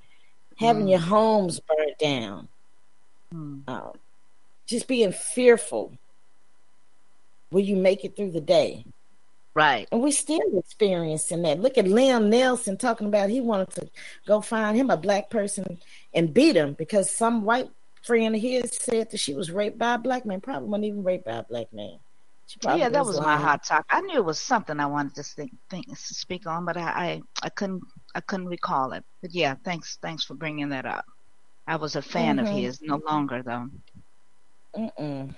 having mm. your homes burned down, mm. uh, just being fearful. Will you make it through the day? Right. And we're still experiencing that. Look at Liam Neeson talking about he wanted to go find him a black person and beat him because some white friend of his said that she was raped by a black man. Probably wasn't even raped by a black man yeah, that was lying. my hot talk. I knew it was something I wanted to think, think to speak on, but I, I, I couldn't I couldn't recall it. But yeah, thanks thanks for bringing that up. I was a fan mm-hmm. of his, no longer though. Mm-mm.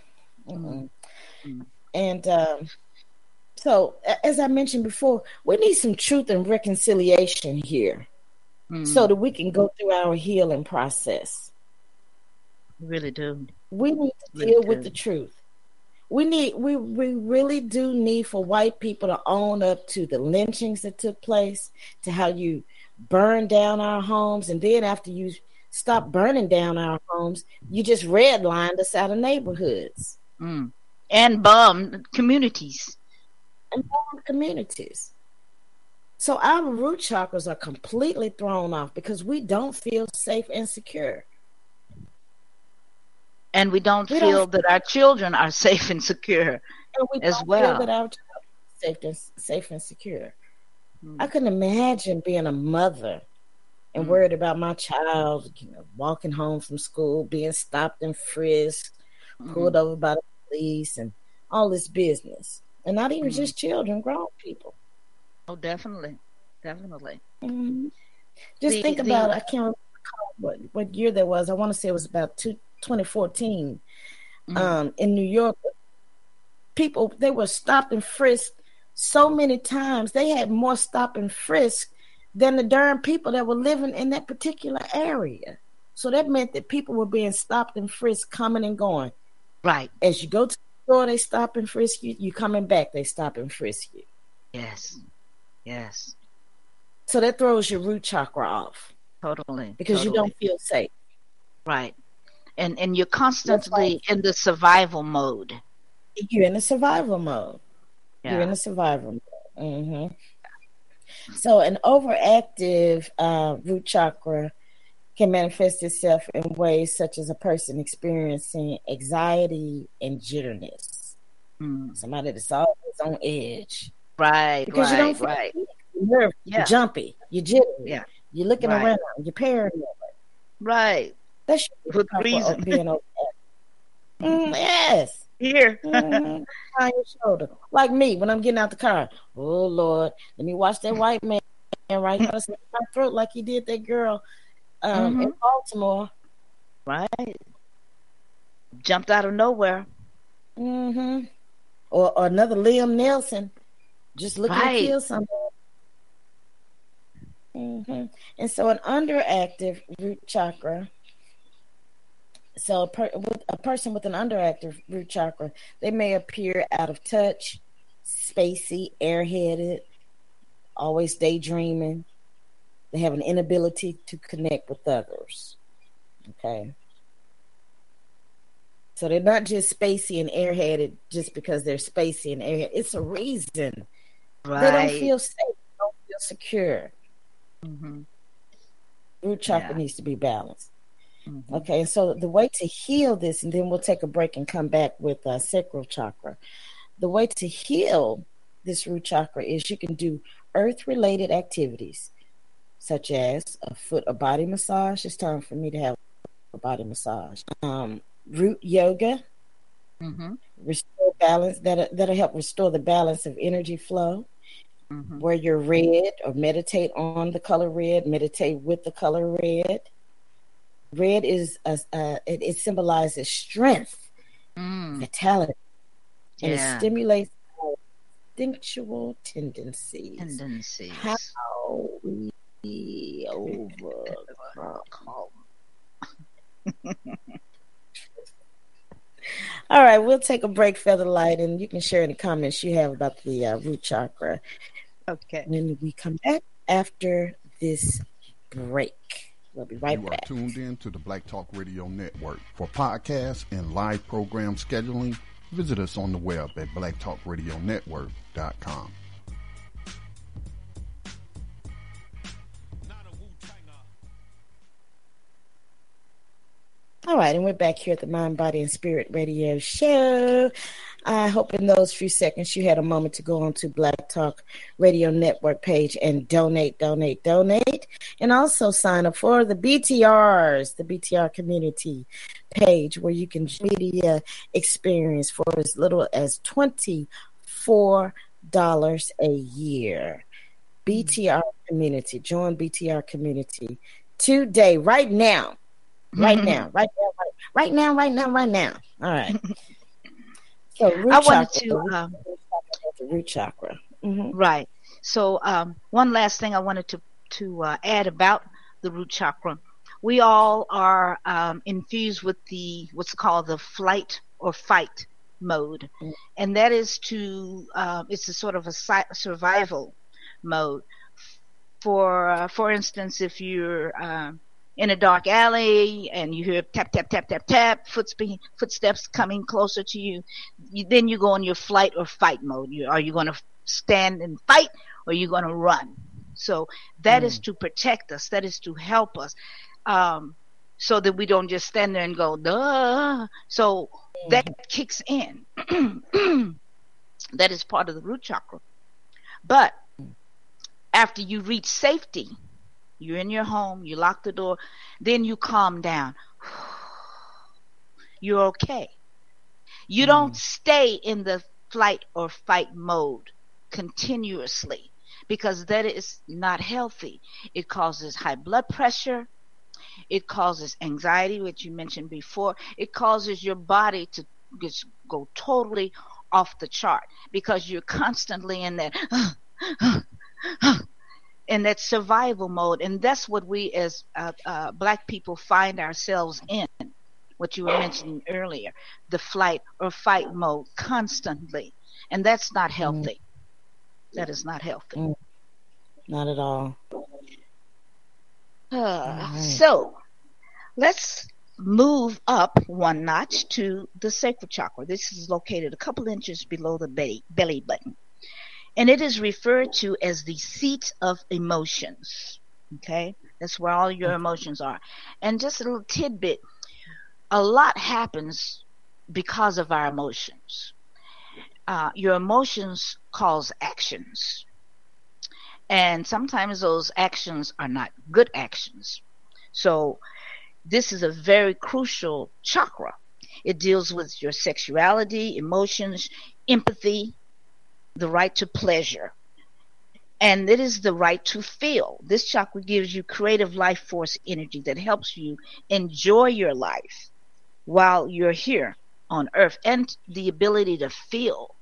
Mm-mm. Mm-hmm. And um, so, as I mentioned before, we need some truth and reconciliation here, mm-hmm. so that we can go through our healing process. We really do. We need to really deal do. with the truth we need we we really do need for white people to own up to the lynchings that took place, to how you burn down our homes, and then after you stop burning down our homes, you just redlined us out of neighborhoods mm. and bombed communities and bombed communities. So our root chakras are completely thrown off because we don't feel safe and secure and we don't we feel don't, that our children are safe and secure and as well. Feel that our safe and safe and secure. Mm. I couldn't imagine being a mother and mm. worried about my child, you know, walking home from school, being stopped and frisked, mm. pulled over by the police, and all this business, and not even hmm. just children, grown people. Oh, definitely, definitely. Mm-hmm. Just the, think about. The, I can't remember what what year that was. I want to say it was about two 2014 mm-hmm. um, in New York. People they were stopped and frisked so many times. They had more stop and frisk than the darn people that were living in that particular area. So that meant that people were being stopped and frisked, coming and going. Right. As you go to the store, they stop and frisk you. You coming back, they stop and frisk you. Yes. Yes. So that throws your root chakra off. Totally. Because totally. you don't feel safe. Right and and you're constantly in the survival mode. You're in the survival mode. Yeah. You're in the survival mode. Mm-hmm. So an overactive uh, root chakra can manifest itself in ways such as a person experiencing anxiety and jitterness. Mm. Somebody that's always on edge. Right, because right, you don't feel right. You're yeah. you're jumpy, you're jittery, yeah. you're looking right. around, you're paranoid. Right. That's for reason. Being mm, yes. Here. mm-hmm. On your shoulder. Like me when I'm getting out the car. Oh Lord, let me watch that white man right in my throat like he did that girl um, mm-hmm. in Baltimore. Right. Jumped out of nowhere. Mm-hmm. Or, or another Liam Neeson just looking right. to kill somebody. Mm-hmm. And so an underactive root chakra so a, per, with a person with an underactive root chakra, they may appear out of touch, spacey, airheaded, always daydreaming. They have an inability to connect with others. Okay. So they're not just spacey and airheaded just because they're spacey and airheaded. It's a reason. Right. They don't feel safe, they don't feel secure. hmm Root chakra Yeah. needs to be balanced. Hmm Okay, so the way to heal this, and then we'll take a break and come back with uh, sacral chakra. The way to heal this root chakra is you can do earth related activities, such as a foot or body massage. It's time for me to have a body massage. Um, root yoga, hmm restore balance that that'll help restore the balance of energy flow. hmm Wear your red or meditate on the color red. Meditate with the color red. Red is a, uh, it, it symbolizes strength, Mm. vitality, and Yeah. it stimulates instinctual tendencies. Tendencies. How we overcome. All right, we'll take a break, Featherlight, and you can share any comments you have about the uh, root chakra Okay. when we come back after this break. We'll be right you are tuned in to the Black Talk Radio Network. For podcasts and live program scheduling, visit us on the web at blacktalkradionetwork.com. All right, and we're back here at the Mind, Body, and Spirit Radio Show. I hope in those few seconds you had a moment to go onto Black Talk Radio Network page and donate, donate, donate, and also sign up for the BTRs, the BTR community page, where you can media uh, experience for as little as twenty four dollars a year. BTR community, join BTR community today, right now right mm-hmm. now, right now, right, right now, right now, right now. All right. So root I wanted chakra, to, um, the root chakra. hmm Right. So um, one last thing I wanted to to uh, add about the root chakra. We all are um, infused with the what's called the flight or fight mode, Mm. and that is to uh, it's a sort of a si- survival mode. For uh, for instance, if you're um in a dark alley and you hear tap tap tap tap tap footspe- footsteps coming closer to you, you then you go in your flight or fight mode. You, are you going to stand and fight or are you going to run? So that is to protect us. That is to help us. Um, so that we don't just stand there and go, duh. So that kicks in. that is part of the root chakra. But after you reach safety, you're in your home, you lock the door, then you calm down. You're okay. You don't stay in the flight or fight mode continuously because that is not healthy. It causes high blood pressure. It causes anxiety, which you mentioned before. It causes your body to just go totally off the chart because you're constantly in that in that survival mode, and that's what we as uh, uh, black people find ourselves in. What you were mentioning earlier, the flight or fight mode constantly, and that's not healthy. That is not healthy. Mm. Not at all. Uh, right. So let's move up one notch to the sacral chakra. This is located a couple inches below the belly, belly button. And it is referred to as the seat of emotions. Okay? That's where all your emotions are. And just a little tidbit a lot happens because of our emotions. Uh, your emotions cause actions. And sometimes those actions are not good actions. So this is a very crucial chakra. It deals with your sexuality, emotions, empathy, the right to pleasure. And it is the right to feel. This chakra gives you creative life force energy that helps you enjoy your life while you're here on earth and the ability to feel.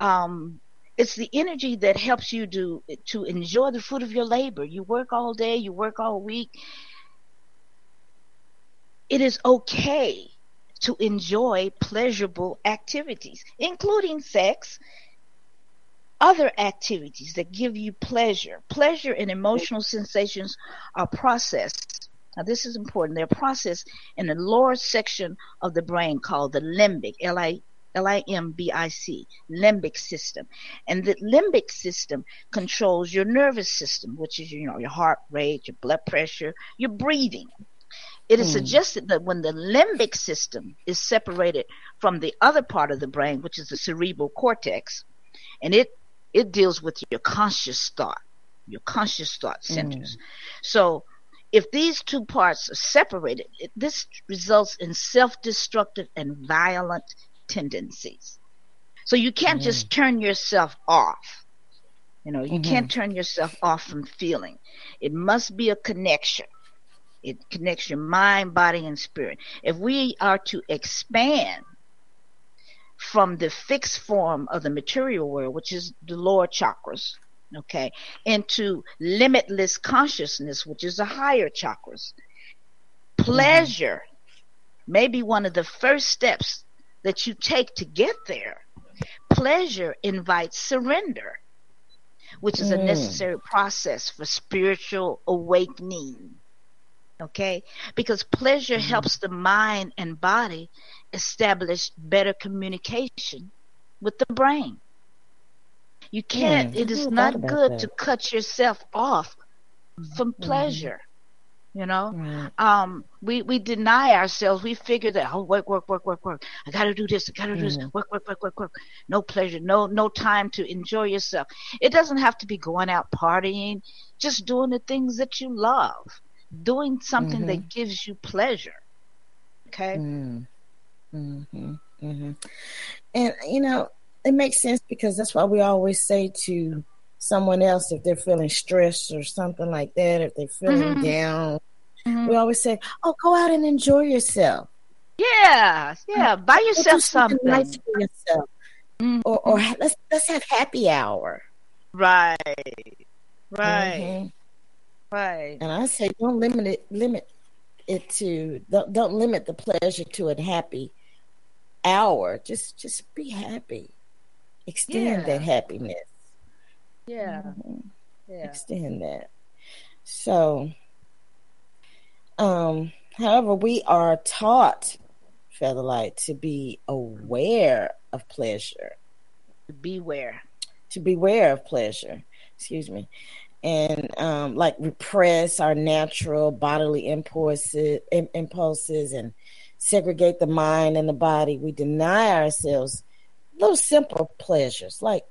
Um, it's the energy that helps you to to enjoy the fruit of your labor. You work all day, you work all week. It is okay to enjoy pleasurable activities, including sex, other activities that give you pleasure. Pleasure and emotional sensations are processed Now, this is important. They're processed in the lower section of the brain called the limbic, L I L I M B I C, limbic system. And the limbic system controls your nervous system, which is, you know, your heart rate, your blood pressure, your breathing. It is Hmm. suggested that when the limbic system is separated from the other part of the brain, which is the cerebral cortex, and it it deals with your conscious thought, your conscious thought mm. centers. So if these two parts are separated, it, this results in self-destructive and violent tendencies. So you can't mm. just turn yourself off. You know, you can't mm-hmm. turn yourself off from feeling. It must be a connection. It connects your mind, body, and spirit. If we are to expand from the fixed form of the material world, which is the lower chakras, okay, into limitless consciousness, which is the higher chakras, pleasure may be one of the first steps that you take to get there. Pleasure invites surrender, which is a Mm. necessary process for spiritual awakening. Okay? Because pleasure helps the mind and body establish better communication with the brain. You can't, Mm, it is not good that. to cut yourself off from pleasure. You know? Right. um we we deny ourselves we figure that oh work work work work work i gotta do this i gotta do this work work work work work no pleasure no no time to enjoy yourself it doesn't have to be going out partying just doing the things that you love doing something that gives you pleasure okay Mm. hmm hmm And you know, it makes sense because that's why we always say to someone else if they're feeling stressed or something like that, if they're feeling Mhm. down, Mhm. we always say, "Oh, go out and enjoy yourself. yeah yeah buy yourself something nice for yourself, Mhm. or or let's let's have happy hour." right right right And I say, don't limit it. Limit it to don't, don't limit the pleasure to a happy hour. Just just be happy. Extend Yeah. that happiness. yeah Mhm. yeah Extend that. So, um, however, we are taught, Featherlight, to be aware of pleasure, beware to beware of pleasure. Excuse me. And um, like repress our natural bodily impulses, impulses and segregate the mind and the body. We deny ourselves little simple pleasures like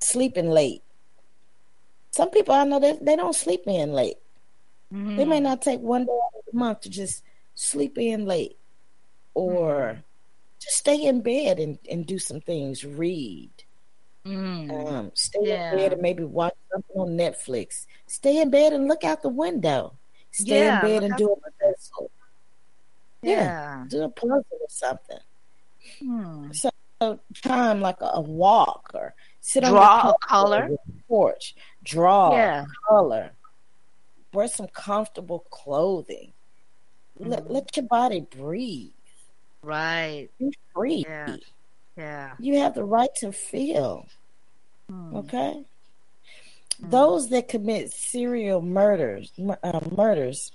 sleeping late. Some people I know that they don't sleep in late. They may not take one day out of the month to just sleep in late or just stay in bed and, and do some things, read. Mm. Um, stay Yeah. in bed and maybe watch something on Netflix. Stay in bed and look out the window. Stay Yeah, in bed and do a puzzle. Yeah. yeah Do a puzzle or something. Hmm. So time like a, a walk or sit on Draw your a color. porch. Draw Yeah. color. Wear some comfortable clothing. Let, Mm-hmm. let your body breathe. Right. Be free. Yeah. Yeah. You have the right to feel. Hmm. Okay. Those that commit serial murders, uh, murders,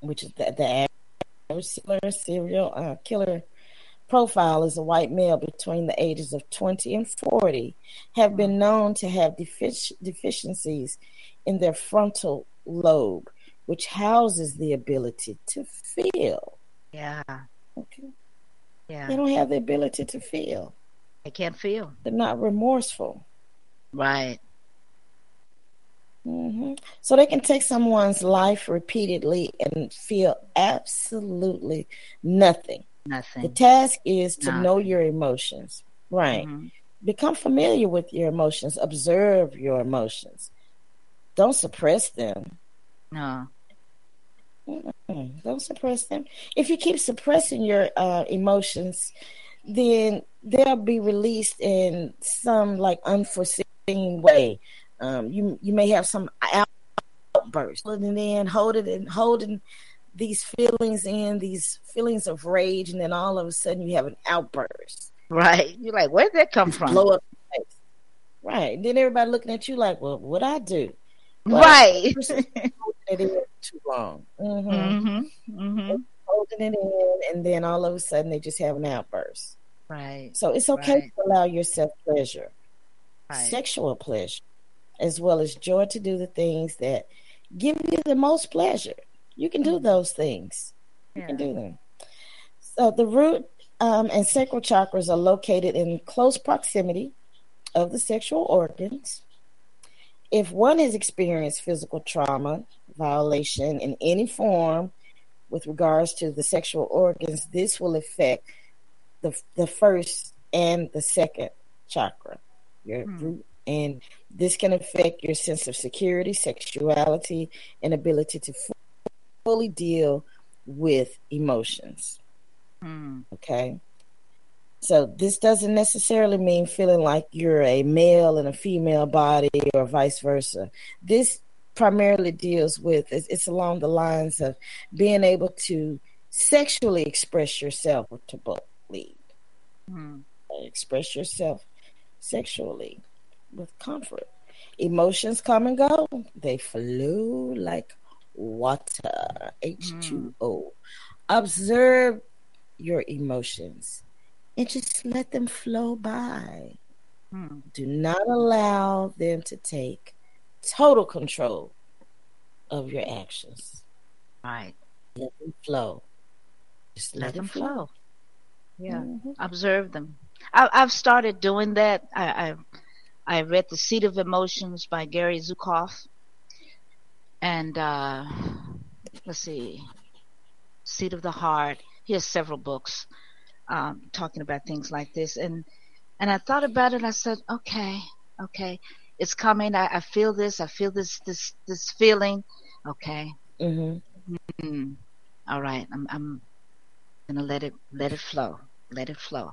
which is the, the average serial- uh, killer profile is a white male between the ages of 20 and 40, have been known to have defic- deficiencies in their frontal lobe, which houses the ability to feel. Yeah. Okay. Yeah. They don't have the ability to feel. I can't feel. They're not remorseful. Right. Hmm So they can take someone's life repeatedly and feel absolutely nothing. Nothing. The task is to Nothing. know your emotions. Right. Mhm. Become familiar with your emotions. Observe your emotions. Don't suppress them. No. Don't suppress them. If you keep suppressing your uh, emotions, then they'll be released in some like unforeseen way. Um, you you may have some out- outburst, and then holding and holding these feelings in, these feelings of rage, and then all of a sudden you have an outburst. Right. You're like, where'd that come from? blow up. Right. Then everybody looking at you like, well, what I do? Well, Right. holding it in too long. Mm-hmm. Mm-hmm. Mm-hmm. Holding it in, and then all of a sudden they just have an outburst. Right. So it's okay Right. to allow yourself pleasure, Right. sexual pleasure, as well as joy to do the things that give you the most pleasure. You can do those things. You can do them. So the root um, and sacral chakras are located in close proximity of the sexual organs. If one has experienced physical trauma, violation in any form with regards to the sexual organs, this will affect the the first and the second chakra, your Hmm. root, and this can affect your sense of security, sexuality, and ability to fully deal with emotions. Mm. Okay. So this doesn't necessarily mean feeling like you're a male in a female body or vice versa. This primarily deals with it's, along the lines of being able to sexually express yourself to believe, Mm. express yourself sexually with comfort. Emotions come and go; they flow like water, H two O. Observe your emotions and just let them flow by. Mm. Do not allow them to take total control of your actions. Right. Let them flow. Just let, Let them flow. flow. Yeah. Mhm. Observe them. I, I've started doing that. I, I I read The Seat of Emotions by Gary Zukav, and uh, let's see, Seat of the Heart. He has several books um, talking about things like this, and and I thought about it. I said, okay, okay, it's coming. I, I feel this. I feel this this this feeling. Okay, Mhm. Hmm. All right, I'm I'm gonna let it let it flow, let it flow,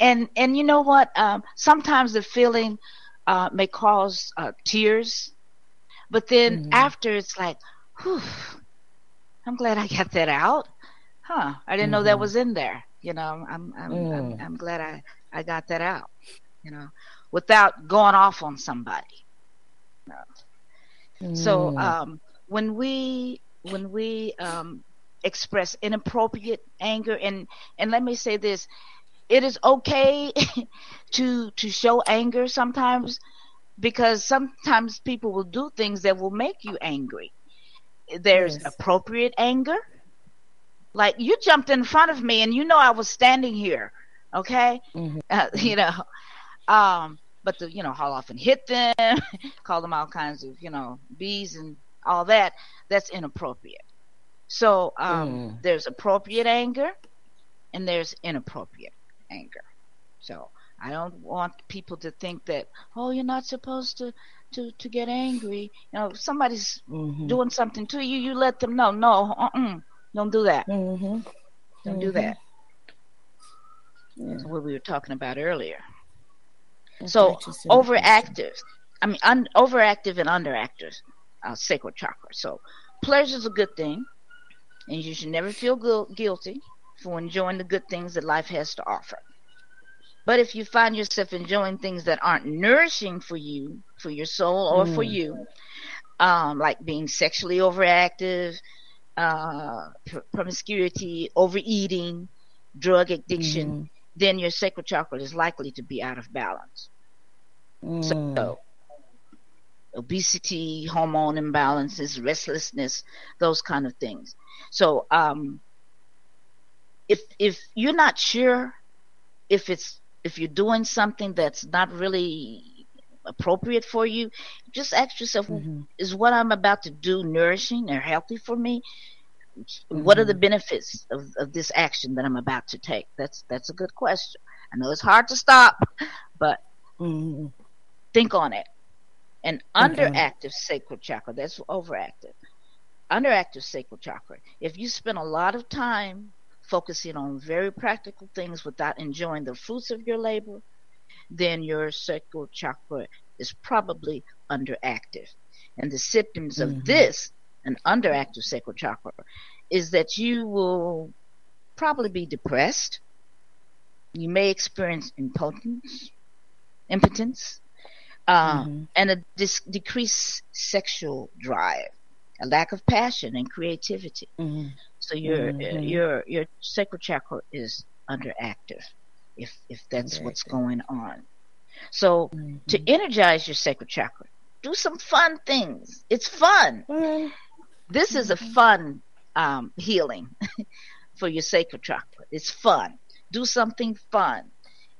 and and you know what? Um, sometimes the feeling uh, may cause uh, tears, but then Mhm. after it's like, whew, I'm glad I got that out. Huh? I didn't know that Mhm. was in there. You know, I'm I'm, I'm Mm. I'm glad I I got that out. You know, without going off on somebody. So Mm. um, when we when we um, express inappropriate anger, and and let me say this, it is okay to to show anger sometimes because sometimes people will do things that will make you angry. There's Yes. appropriate anger. Like you jumped in front of me and you know I was standing here, okay? Mhm. Uh, you know, um, but to you know haul off and hit them, call them all kinds of you know bees and all that. That's inappropriate. So um, Mm. there's appropriate anger, and there's inappropriate anger. So I don't want people to think that oh you're not supposed to to to get angry. You know, if somebody's Mhm. doing something to you, you let them know. No, uh-uh, don't do that. Mhm. Don't do Mhm. that. Yeah. That's what we were talking about earlier. That's So righteous and righteous. overactive, I mean, un- overactive and underactive, uh, sacral chakra. So pleasure is a good thing, and you should never feel gu- guilty for enjoying the good things that life has to offer. But if you find yourself enjoying things that aren't nourishing for you, for your soul or for Mm. you, um, like being sexually overactive, uh, pr- promiscuity, overeating, drug addiction, Mhm. then your sacral chakra is likely to be out of balance. Mm. So, obesity, hormone imbalances, restlessness, those kind of things. So, um, if if you're not sure if it's if you're doing something that's not really appropriate for you, just ask yourself: Mhm. Is what I'm about to do nourishing or healthy for me? What are the benefits of, of this action that I'm about to take? That's that's a good question. I know it's hard to stop, but Mhm. think on it. An underactive sacral chakra, that's overactive. Underactive sacral chakra. If you spend a lot of time focusing on very practical things without enjoying the fruits of your labor, then your sacral chakra is probably underactive. And the symptoms of Mhm. this, an underactive sacral chakra, is that you will probably be depressed. You may experience impotence, impotence, uh, Mhm. and a dis- decreased sexual drive. a lack of passion and creativity. Mhm. So your Mhm. your your sacral chakra is underactive if if that's what's going on. So to energize your sacral chakra, do some fun things. It's fun. Well, This is a fun um, healing for your sacral chakra. It's fun. Do something fun.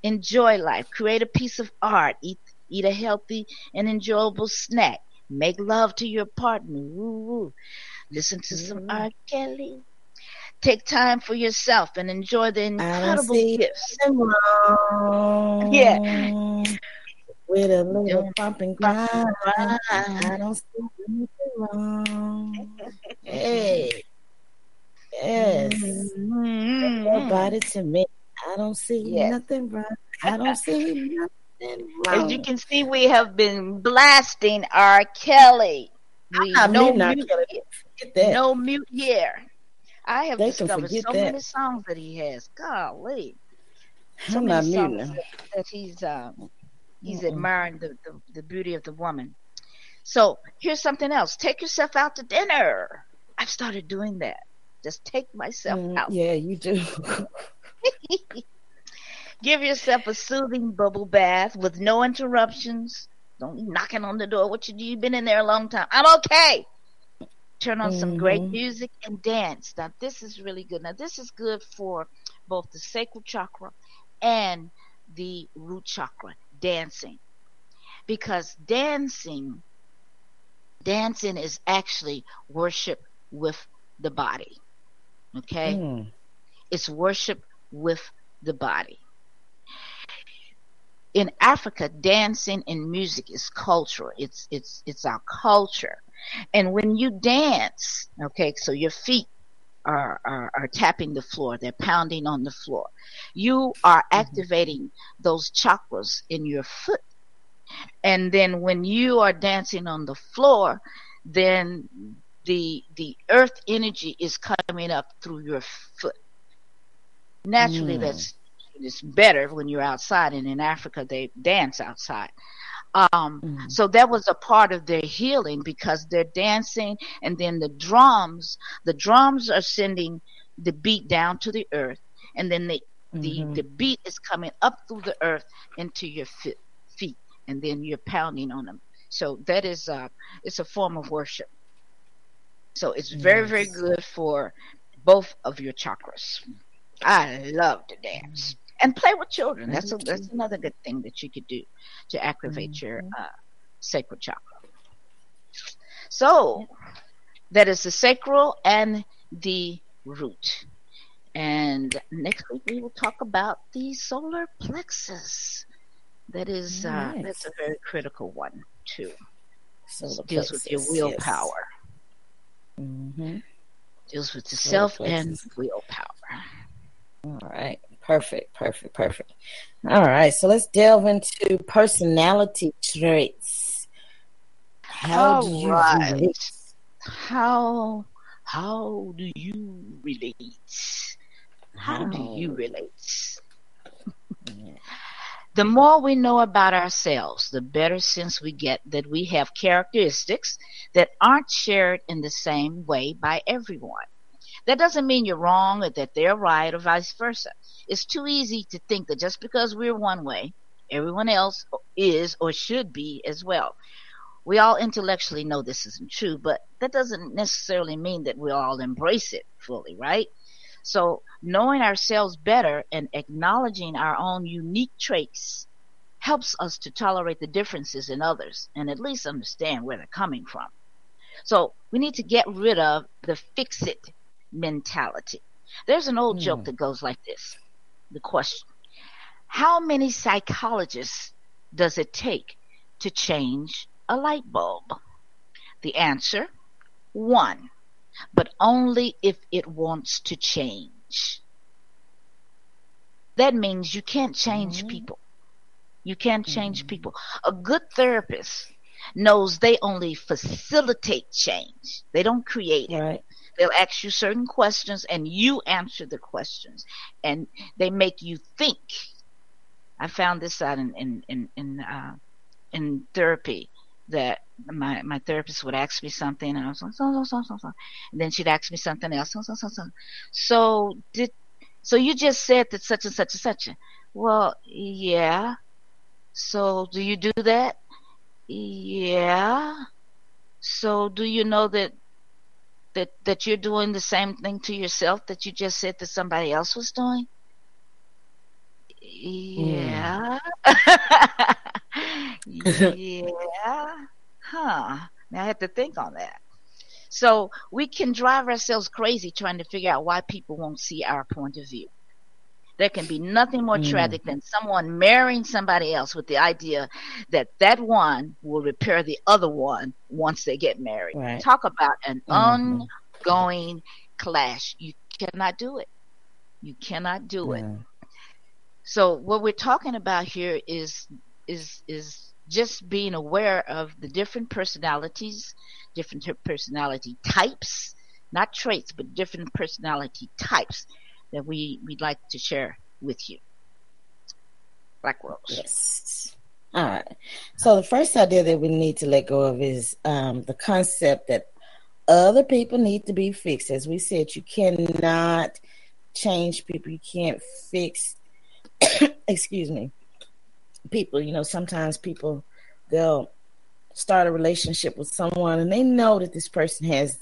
Enjoy life. Create a piece of art. Eat eat a healthy and enjoyable snack. Make love to your partner. Woo woo. Listen to some R. Kelly. Take time for yourself and enjoy the incredible gifts. Yeah. With a little Doing bump and grind. grind. I don't see anything wrong. Hey. Yes. Mm-hmm. Your body to me. I don't see Yes. nothing wrong. I don't see nothing wrong. As you can see, we have been blasting R. Kelly. We I'm no not mute, Kelly. No mute here. I have They discovered so that. many songs that he has. Golly, so I'm many songs that, that he's uh, he's Mm-mm. admiring the, the the beauty of the woman. So here's something else. Take yourself out to dinner. I've started doing that. Just take myself Mm, out. yeah, you do. Give yourself a soothing bubble bath with no interruptions. Don't be knocking on the door. What you do? You've been in there a long time. I'm okay. Turn on some great Mhm. music and dance. Now this is really good. Now this is good for both the sacral chakra and the root chakra. Dancing, because dancing, dancing is actually worship with the body. Okay Mm. it's worship with the body. In Africa, dancing and music is cultural. It's it's it's our culture. And when you dance, okay, so your feet are, are, are tapping the floor, they're pounding on the floor. You are activating those chakras in your foot. And then when you are dancing on the floor, then the the earth energy is coming up through your foot. Naturally, Mm. that's it's better when you're outside, and in Africa they dance outside. Um, Mhm. So that was a part of their healing because they're dancing, and then the drums, the drums are sending the beat down to the earth, and then the the, Mhm. the beat is coming up through the earth into your feet, feet, and then you're pounding on them. So that is uh, it's a form of worship. So it's very very good for both of your chakras. I love to dance and play with children. That's a, that's another good thing that you could do to activate your Mhm. uh, sacral chakra. So that is the sacral and the root. And next week we will talk about the solar plexus. That is uh, that's a very critical one too. Solar deals with your plexus, yes. willpower. Mhm. Deals with the Solar self and willpower. All right. Perfect. Perfect. Perfect. All right. So let's delve into personality traits. How do you right. relate? How how do you relate? How do you relate? Yeah. The more we know about ourselves, the better sense we get that we have characteristics that aren't shared in the same way by everyone. That doesn't mean you're wrong or that they're right or vice versa. It's too easy to think that just because we're one way, everyone else is or should be as well. We all intellectually know this isn't true, but that doesn't necessarily mean that we all embrace it fully, right? So knowing ourselves better and acknowledging our own unique traits helps us to tolerate the differences in others and at least understand where they're coming from. So we need to get rid of the fix it mentality. There's an old Hmm. joke that goes like this. The question, how many psychologists does it take to change a light bulb? The answer, one, but only if it wants to change. That means you can't change Mhm. people. You can't change Mhm. people. A good therapist knows they only facilitate change. They don't create it. They'll ask you certain questions and you answer the questions and they make you think. I found this out in, in, in, in, uh, in therapy. that my my therapist would ask me something, and I was like, so, so, so, so, so. And then she'd ask me something else, so, so, so, so. So did so you just said that such and such and such. Well, yeah. So do you do that? Yeah. So do you know that that that you're doing the same thing to yourself that you just said that somebody else was doing? Mm. Yeah. yeah. Huh. Now I have to think on that. So we can drive ourselves crazy trying to figure out why people won't see our point of view. There can be nothing more mm. tragic than someone marrying somebody else with the idea that that one will repair the other one once they get married. Right. Talk about an mm-hmm. ongoing clash. You cannot do it. You cannot do it. So what we're talking about here is is is just being aware of the different personalities, different personality types, not traits, but different personality types that we we'd like to share with you. Black Rose. Yes. All right. So the first idea that we need to let go of is um, the concept that other people need to be fixed. As we said, you cannot change people. You can't fix. excuse me. People, you know, sometimes people they'll start a relationship with someone and they know that this person has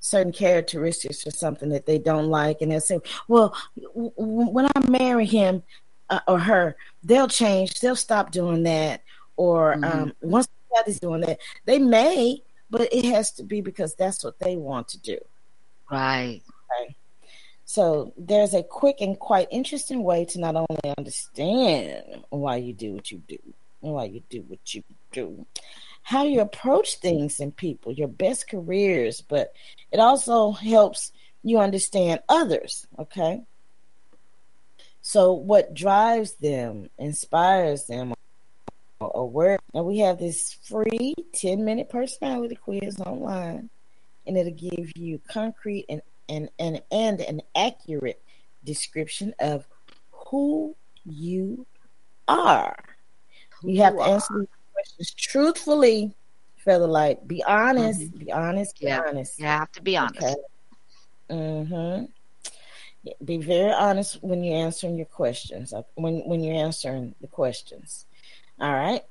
certain characteristics or something that they don't like, and they'll say, "Well, w- w- when I marry him uh, or her, they'll change. They'll stop doing that." Or mm-hmm. um, once somebody's doing that, they may, but it has to be because that's what they want to do. Right. Okay. So there's a quick and quite interesting way to not only understand why you do what you do and why you do what you do, how you approach things and people, your best careers, but it also helps you understand others, okay? So, what drives them, inspires them, or where? And we have this free 10 minute personality quiz online, and it'll give you concrete and, and, and, and an accurate description of who you are. Who you have to answer questions truthfully, Featherlight. Be honest. Mm-hmm. Be honest. Be yeah. honest. You have to be honest. Okay. Mm-hmm. Be very honest when you're answering your questions. Uh, when when you're answering the questions. All right.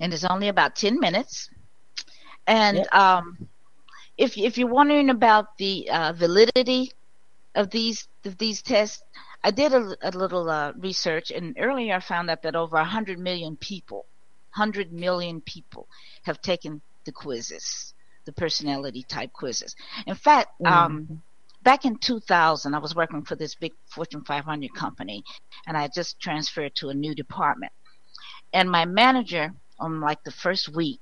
And it's only about ten minutes. And yep. um, if if you're wondering about the uh, validity of these of these tests, I did a, a little uh, research, and earlier I found out that over 100 million people, 100 million people have taken the quizzes, the personality type quizzes. In fact, mm-hmm. um, back in 2000, I was working for this big Fortune 500 company, and I just transferred to a new department. And my manager, on like the first week,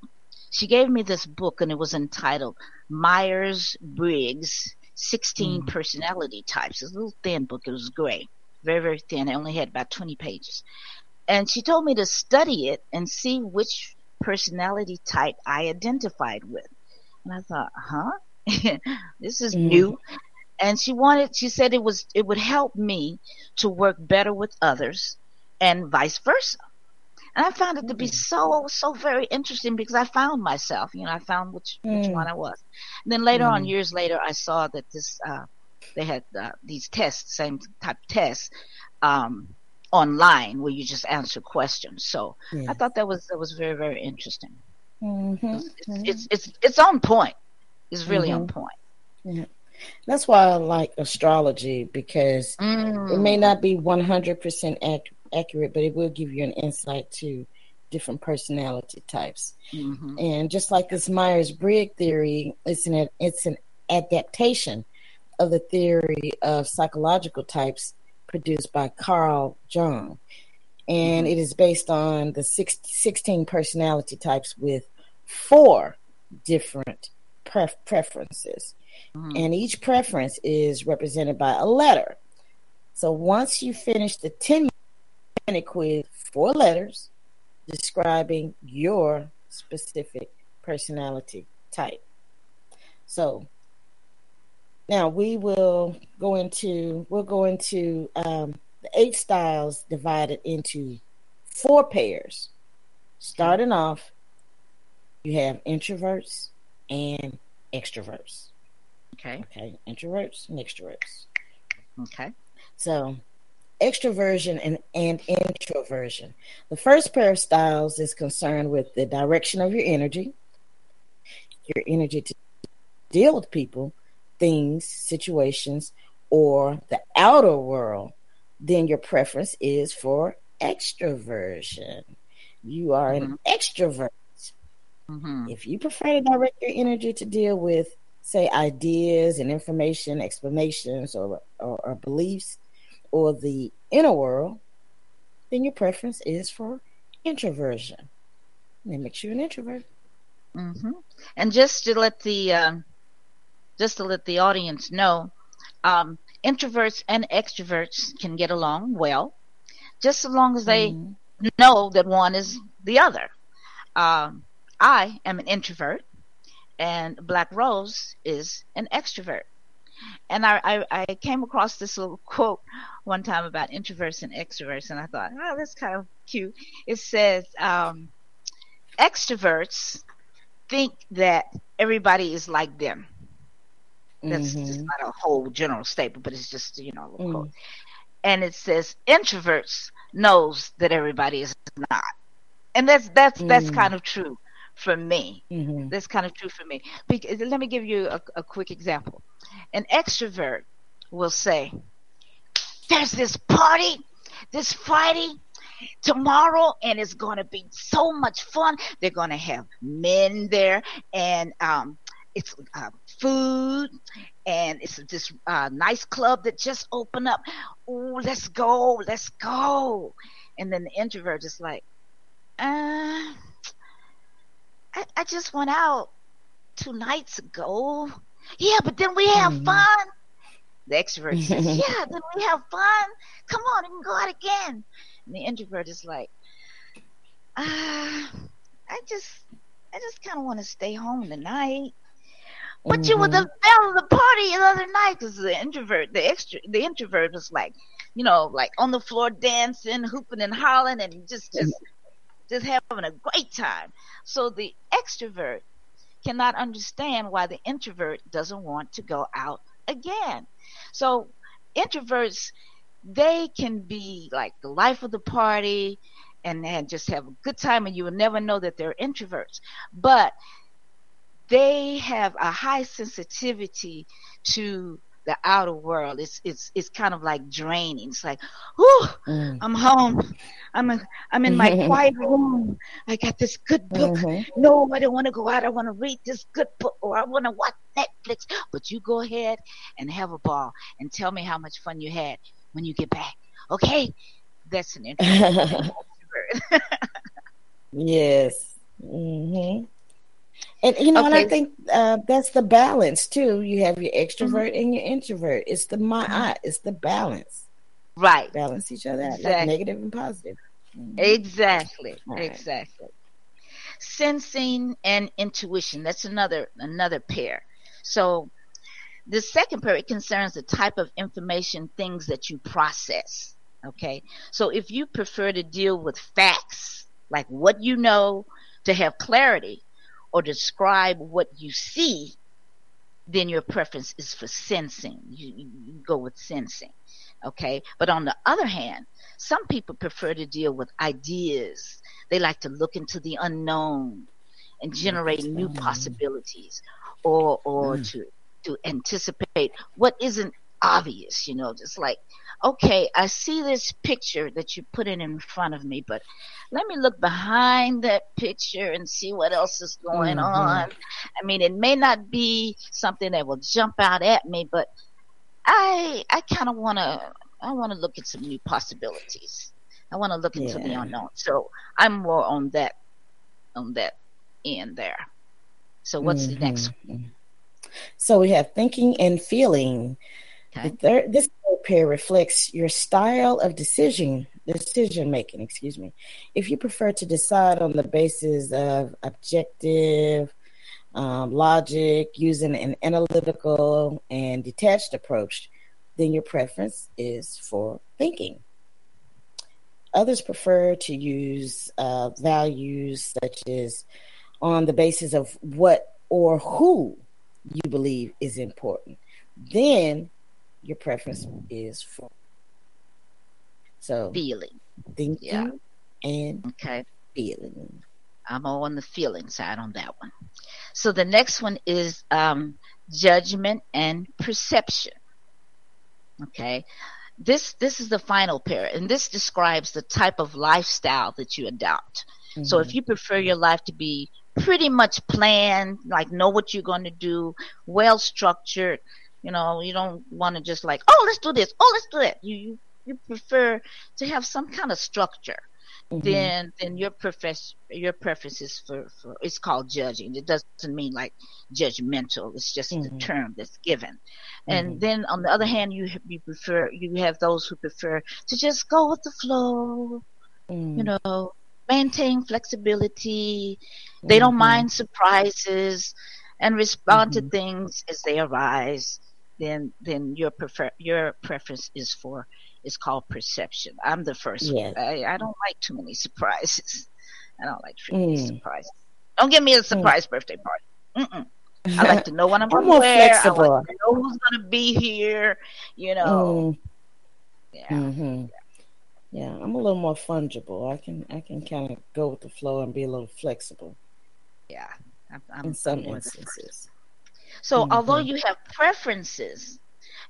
she gave me this book, and it was entitled Myers Briggs 16 mm. personality types. It's a little thin book. It was gray, very, very thin. I only had about 20 pages. And she told me to study it and see which personality type I identified with. And I thought, huh? this is mm. new. And she wanted, she said it was, it would help me to work better with others and vice versa. And I found it to be mm. so, so very interesting because I found myself, you know, I found which, mm. which one I was. And then later mm. on, years later, I saw that this, uh, they had uh, these tests, same type tests, um, online where you just answer questions. So yeah. I thought that was, that was very, very interesting. Mm-hmm. It's, it's, it's, it's, on point. It's really mm-hmm. on point. Yeah. That's why I like astrology because mm. it may not be 100% accurate accurate, but it will give you an insight to different personality types. Mm-hmm. And just like this Myers Briggs theory, it's an it's an adaptation of the theory of psychological types produced by Carl Jung. And mm-hmm. it is based on the six, 16 personality types with four different pref- preferences. Mm-hmm. And each preference is represented by a letter. So once you finish the 10 minute quiz, four letters describing your specific personality type. So now we will go into we'll go into um, the eight styles divided into four pairs. starting off, you have introverts and extroverts. Okay. Okay, introverts and extroverts. Okay. So, extroversion and, and introversion. The first pair of styles is concerned with the direction of your energy, your energy to deal with people, things, situations, or the outer world. Then your preference is for extroversion. You are an extrovert. Mm-hmm. If you prefer to direct your energy to deal with, say, ideas and information, explanations, or, or, or beliefs, or the inner world, then your preference is for introversion. That makes you an introvert. hmm And just to let the um, just to let the audience know, um, introverts and extroverts can get along well, just as long as they Mhm. know that one is the other. Um, I am an introvert, and Black Rose is an extrovert. And I, I, I came across this little quote one time about introverts and extroverts, and I thought, oh, that's kind of cute. It says, um, extroverts think that everybody is like them. That's just Mhm. not a whole general statement, but it's just you know a little Mm. And it says introverts knows that everybody is not, and that's that's that's Mm. kind of true for me. Mhm. That's kind of true for me. Because, let me give you a, a quick example. An extrovert will say, "There's this party, this Friday." Tomorrow, and it's going to be so much fun. They're going to have men there, and um, it's uh, food and it's this uh, nice club that just opened up. Oh, let's go, let's go. And then the introvert is like, uh, I, I just went out two nights ago. Yeah, but then we have Mhm. fun. The extrovert says, yeah, then we have fun. Come on, we can go out again. And the introvert is like, uh, I just, I just kind of want to stay home tonight. But you were the mm-hmm. belle of the party the other night because the introvert, the extra, the introvert was like, you know, like on the floor dancing, hooping and hollering, and just, just, just having a great time. So the extrovert cannot understand why the introvert doesn't want to go out again. So introverts, they can be like the life of the party and, and just have a good time, and you will never know that they're introverts. But they have a high sensitivity to the outer world. It's it's it's kind of like draining. It's like, whew, Mm. I'm home. I'm in, I'm in my quiet room. I got this good book. Mhm. No, I don't want to go out. I want to read this good book or I want to watch Netflix. But you go ahead and have a ball and tell me how much fun you had when you get back. Okay? That's an introvert. Yes. hmm And you know, and I think uh, that's the balance too. You have your extrovert Mm-hmm. and your introvert. It's the my it's the balance. right. Balance each other out, like Exactly. negative and positive. Mhm. Exactly. Right. Exactly. Sensing and intuition. That's another another pair. So the second pair it concerns the type of information, things that you process. Okay. So if you prefer to deal with facts, like what you know, to have clarity, or describe what you see, then your preference is for sensing. You, you, go with sensing. Okay. But on the other hand, some people prefer to deal with ideas. They like to look into the unknown and generate new possibilities or or Mm. to to anticipate what isn't obvious, you know, just like, okay, I see this picture that you put in in front of me, but let me look behind that picture and see what else is going Mhm. on. I mean, it may not be something that will jump out at me, but I I kind of want to I want to look at some new possibilities. I want to look into the unknown. So I'm more on that on that end there. So what's the next? Mhm. So we have thinking and feeling. Okay. Third, this third pair reflects your style of decision decision making. Excuse me. If you prefer to decide on the basis of objective um, logic, using an analytical and detached approach, then your preference is for thinking. Others prefer to use uh, values such as on the basis of what or who you believe is important. Then your preference is for. So Feeling. thinking Yeah. and Okay. feeling. I'm all on the feeling side on that one. So the next one is um, judgment and perception. Okay. This this is the final pair, and this describes the type of lifestyle that you adopt. So if you prefer your life to be pretty much planned, like know what you're going to do, well structured, you know, you don't want to just like, oh, let's do this, oh, let's do that. You you, you prefer to have some kind of structure then then your preference your preferences for, for it's called judging. It doesn't mean like judgmental. It's just the Mhm. term that's given. And then on the other hand, you you prefer you have those who prefer to just go with the flow. Mm. You know, maintain flexibility. They don't Mhm. mind surprises and respond Mm-hmm. to things as they arise. Then then your prefer your preference is for is called perception. I'm the first Yes. one. I, I don't like too many surprises. I don't like too many Mm. surprises. Don't give me a surprise birthday party. Mm-mm. I like to know what I'm I'm going to more wear. I flexible. like to know who's going to be here. You know, Mm. yeah. hmm Yeah, I'm a little more fungible. I can I can kind of go with the flow and be a little flexible Yeah. I'm, I'm, in some I'm more the first. instances. So although Mhm. you have preferences,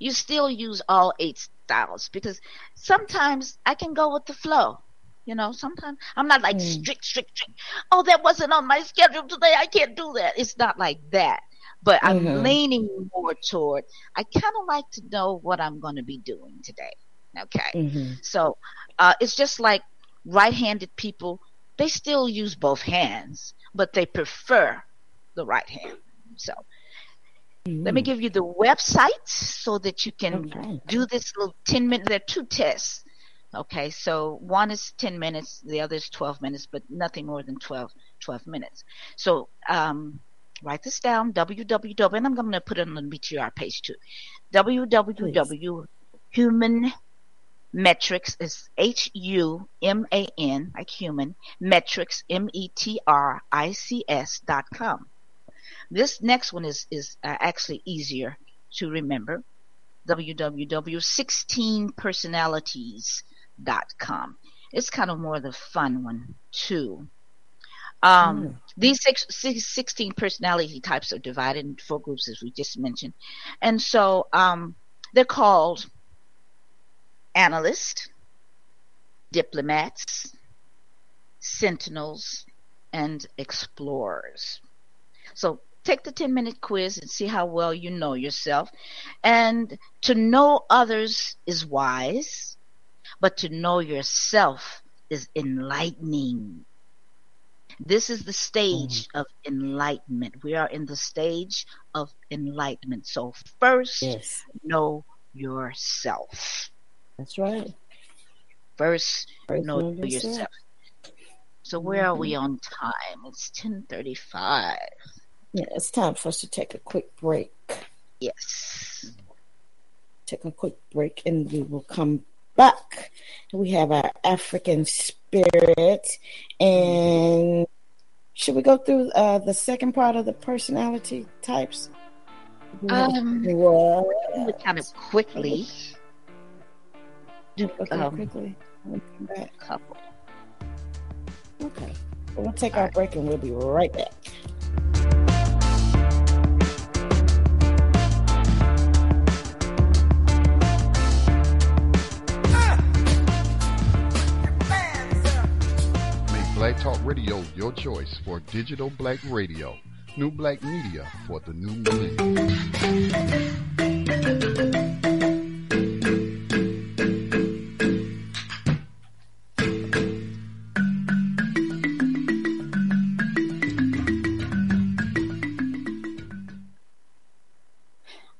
you still use all eight styles because sometimes I can go with the flow. You know, sometimes I'm not like Mm. strict, strict, strict. Oh, that wasn't on my schedule today. I can't do that. It's not like that. But I'm Mhm. leaning more toward, I kind of like to know what I'm going to be doing today. Okay. hmm So uh, it's just like right-handed people; they still use both hands, but they prefer the right hand. So let me give you the website so that you can Okay. do this little ten minute. There are two tests. Okay, so one is ten minutes, the other is twelve minutes, but nothing more than 12, 12 minutes. So um, write this down: www, and I'm going to put it on the BTR page too. www human metrics is H U M A N like human metrics M E T R I C S dot com. This next one is is uh, actually easier to remember. www.16personalities.com. It's kind of more the fun one too. Um, These six, six, 16 personality types are divided into four groups, as we just mentioned, and so um, they're called analysts, diplomats, sentinels, and explorers. So take the 10 minute quiz and see how well you know yourself. And to know others is wise, but to know yourself is enlightening. This is the stage mm. of enlightenment. We are in the stage of enlightenment. So first, Yes, know yourself. that's right. First, First know know yourself. yourself. So where are we mm-hmm. on time? It's ten thirty-five. Yeah, it's time for us to take a quick break. Yes. Take a quick break, and we will come back. We have our African spirit, and should we go through uh, the second part of the personality types? Um, Well, do it kind of quickly. Do okay, um, quickly. We'll come back. couple. Okay. We'll take our break and we'll be right back. Black Talk Radio your choice for digital black radio. New black media for the new millennium.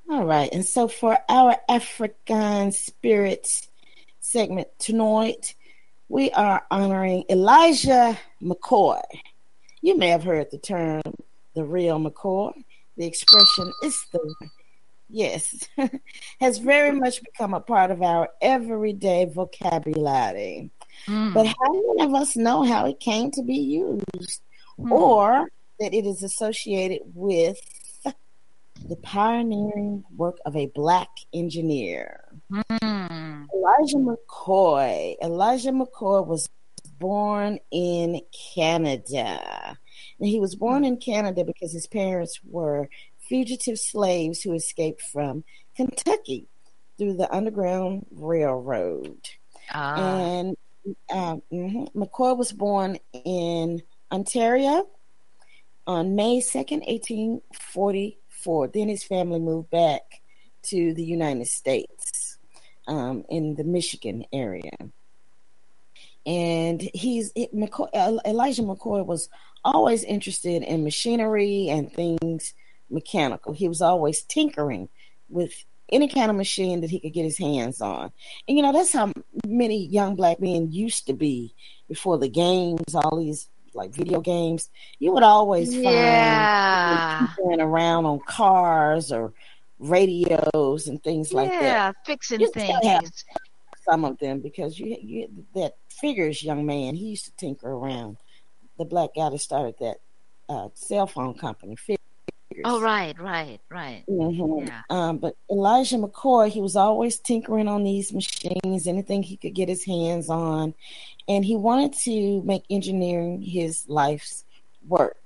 All right. And so for our African spirit segment tonight, we are honoring Elijah McCoy. You may have heard the term the real McCoy. The expression is the yes has very much become a part of our everyday vocabulary. Mm. But how many of us know how it came to be used mm. or that it is associated with the pioneering work of a black engineer? Mm. Elijah McCoy. Elijah McCoy was born in Canada. And he was born in Canada because his parents were fugitive slaves who escaped from Kentucky through the Underground Railroad. Ah. And uh, mm-hmm, McCoy was born in Ontario on May 2nd, 1844. Then his family moved back to the United States um, in the Michigan area. And he's it, McCoy, Elijah McCoy was always interested in machinery and things mechanical. He was always tinkering with any kind of machine that he could get his hands on. And you know, that's how many young black men used to be before the games, all these like video games. You would always yeah. find around on cars or radios and things like that. Yeah, fixing you things. Some of them because you, you that figures young man. He used to tinker around. The black guy that started that uh, cell phone company. Oh, right, right, right. Mm-hmm. Yeah. Um, but Elijah McCoy, he was always tinkering on these machines, anything he could get his hands on, and he wanted to make engineering his life's work.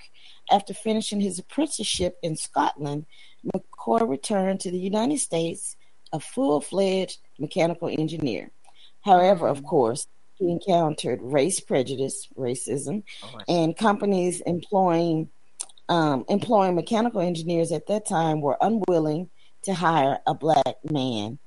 After finishing his apprenticeship in Scotland, McCoy returned to the United States a full fledged mechanical engineer. However, mm-hmm. of course, he encountered race prejudice, racism, oh, and companies employing um, employing mechanical engineers at that time were unwilling to hire a black man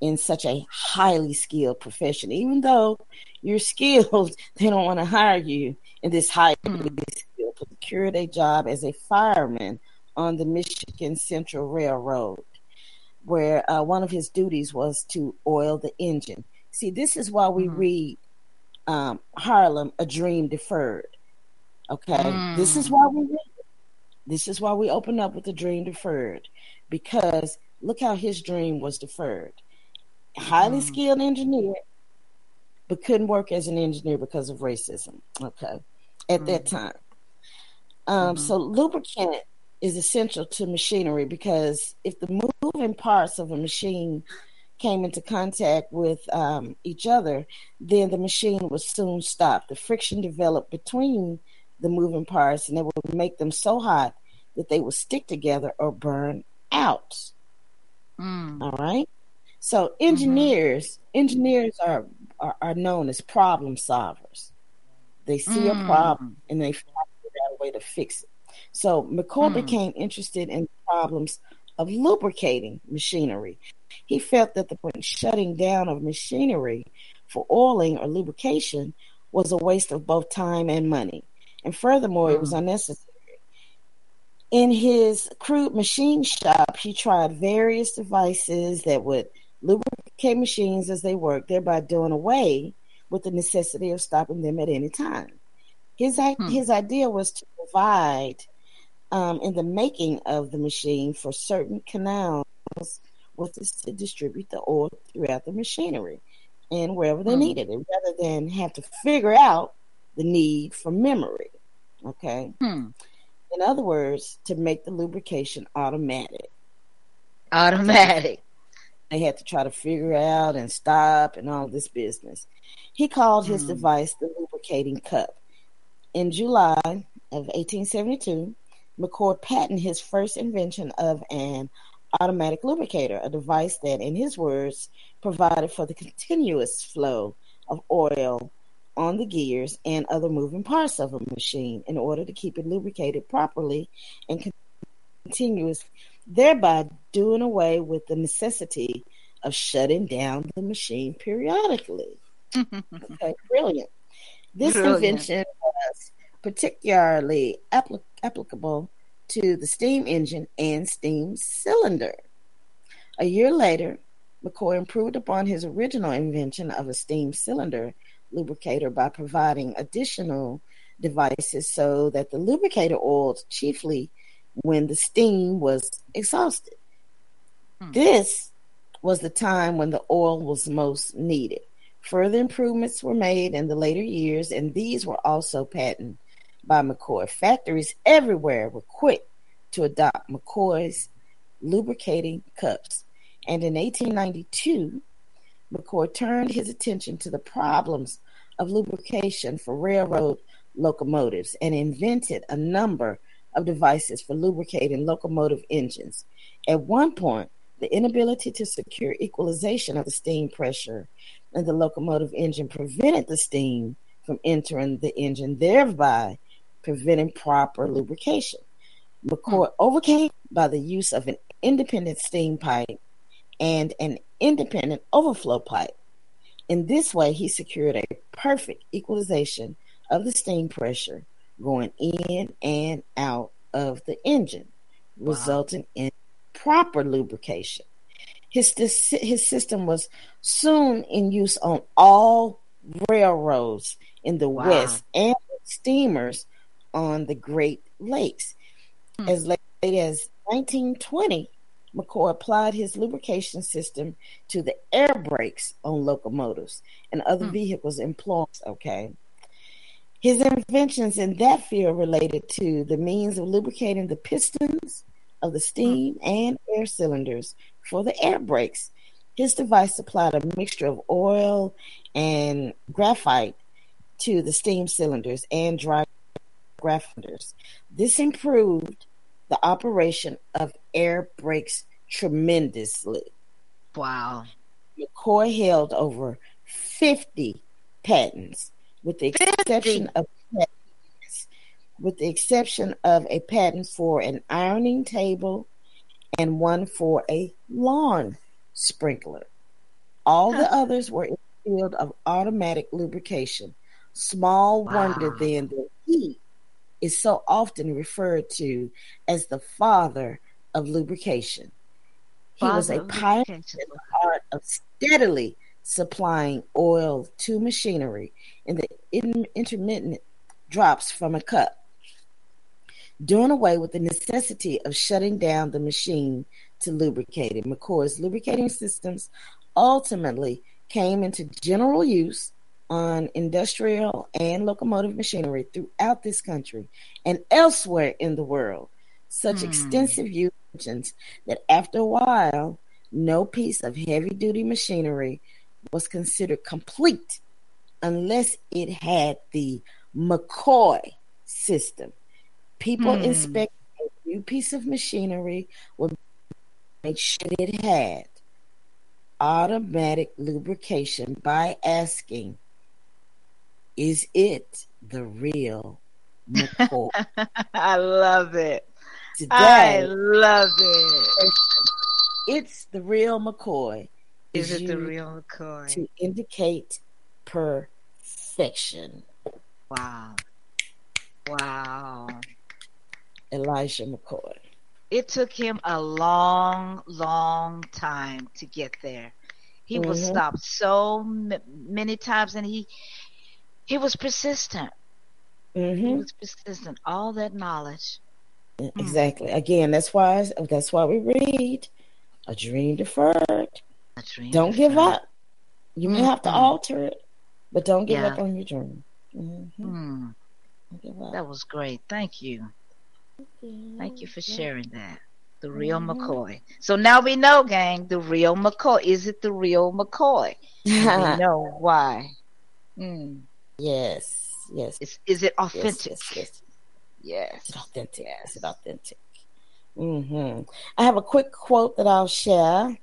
in such a highly skilled profession. Even though you're skilled, they don't want to hire you in this highly mm. skilled. Secured a job as a fireman on the Michigan Central Railroad, where uh, one of his duties was to oil the engine. See, this is why we mm. read um, Harlem, A Dream Deferred. Okay, mm. this is why we read this is why we open up with the dream deferred, because look how his dream was deferred. Highly mm. skilled engineer, but couldn't work as an engineer because of racism. Okay, at mm. that time. Um, mm-hmm. So lubricant is essential to machinery because if the moving parts of a machine came into contact with um, each other, then the machine would soon stop. The friction developed between the moving parts and it would make them so hot that they would stick together or burn out. Mm. All right. So mm-hmm. engineers, mm-hmm. engineers are, are, are known as problem solvers. They see mm. a problem and they find a way to fix it. So McCoy mm. became interested in problems of lubricating machinery. He felt that the shutting down of machinery for oiling or lubrication was a waste of both time and money. And furthermore, mm. it was mm. unnecessary. In his crude machine shop, he tried various devices that would lubricate machines as they worked, thereby doing away with the necessity of stopping them at any time. His, hmm. his idea was to provide, um, in the making of the machine, for certain canals was to distribute the oil throughout the machinery and wherever they hmm. needed it, rather than have to figure out the need for memory. Okay. Hmm. In other words, to make the lubrication automatic. Automatic. They had to try to figure out and stop and all this business. He called his hmm. device the lubricating cup. In July of 1872, McCoy patented his first invention of an automatic lubricator, a device that, in his words, provided for the continuous flow of oil on the gears and other moving parts of a machine in order to keep it lubricated properly and continuous, thereby doing away with the necessity of shutting down the machine periodically. okay, brilliant. This brilliant. invention was particularly apl- applicable to the steam engine and steam cylinder. A year later, McCoy improved upon his original invention of a steam cylinder lubricator by providing additional devices so that the lubricator oiled chiefly when the steam was exhausted. Hmm. This was the time when the oil was most needed. Further improvements were made in the later years, and these were also patented by McCoy. Factories everywhere were quick to adopt McCoy's lubricating cups. And in 1892, McCoy turned his attention to the problems of lubrication for railroad locomotives and invented a number of devices for lubricating locomotive engines. At one point, the inability to secure equalization of the steam pressure in the locomotive engine prevented the steam from entering the engine, thereby preventing proper lubrication. McCoy overcame by the use of an independent steam pipe and an independent overflow pipe. In this way, he secured a perfect equalization of the steam pressure going in and out of the engine, wow. resulting in proper lubrication. His, his system was soon in use on all railroads in the wow. West and steamers on the Great Lakes. Hmm. As late as 1920, McCoy applied his lubrication system to the air brakes on locomotives and other hmm. vehicles employed. Okay. His inventions in that field related to the means of lubricating the pistons of the steam hmm. and air cylinders for the air brakes. His device supplied a mixture of oil and graphite to the steam cylinders and dry graphiters. This improved the operation of air brakes tremendously. Wow. McCoy held over 50 patents, with the 50. exception of with the exception of a patent for an ironing table and one for a lawn sprinkler. All the others were in the field of automatic lubrication. Small wow. wonder then that he is so often referred to as the father of lubrication. He father was a pioneer in the art of steadily supplying oil to machinery in the intermittent drops from a cup, doing away with the necessity of shutting down the machine to lubricate it. McCoy's lubricating systems ultimately came into general use on industrial and locomotive machinery throughout this country and elsewhere in the world. Such hmm. extensive use that after a while, no piece of heavy duty machinery was considered complete unless it had the McCoy system. People hmm. inspect a new piece of machinery would make sure it had automatic lubrication by asking is it the real McCoy? I love it. Today, I love it. It's the real McCoy. Is, is it the real McCoy? To indicate perfection. Wow. Wow. Elijah McCoy. It took him a long, long time to get there. He mm-hmm. was stopped so m- many times, and he he was persistent. Mm-hmm. He was persistent. All that knowledge. Exactly. Mm. Again, that's why that's why we read a dream deferred. A dream don't deferred. give up. You may mm-hmm. have to alter it, but don't give yeah. up on your dream. Mm-hmm. Mm. That was great. Thank you. Thank you for sharing that. The real mm-hmm. McCoy. So now we know, gang, the real McCoy. Is it the real McCoy? we know why. Mm. Yes, yes. Is, is it authentic? Yes, yes, yes. yes. Is it authentic? Yes. Is it authentic? Mm-hmm. I have a quick quote that I'll share.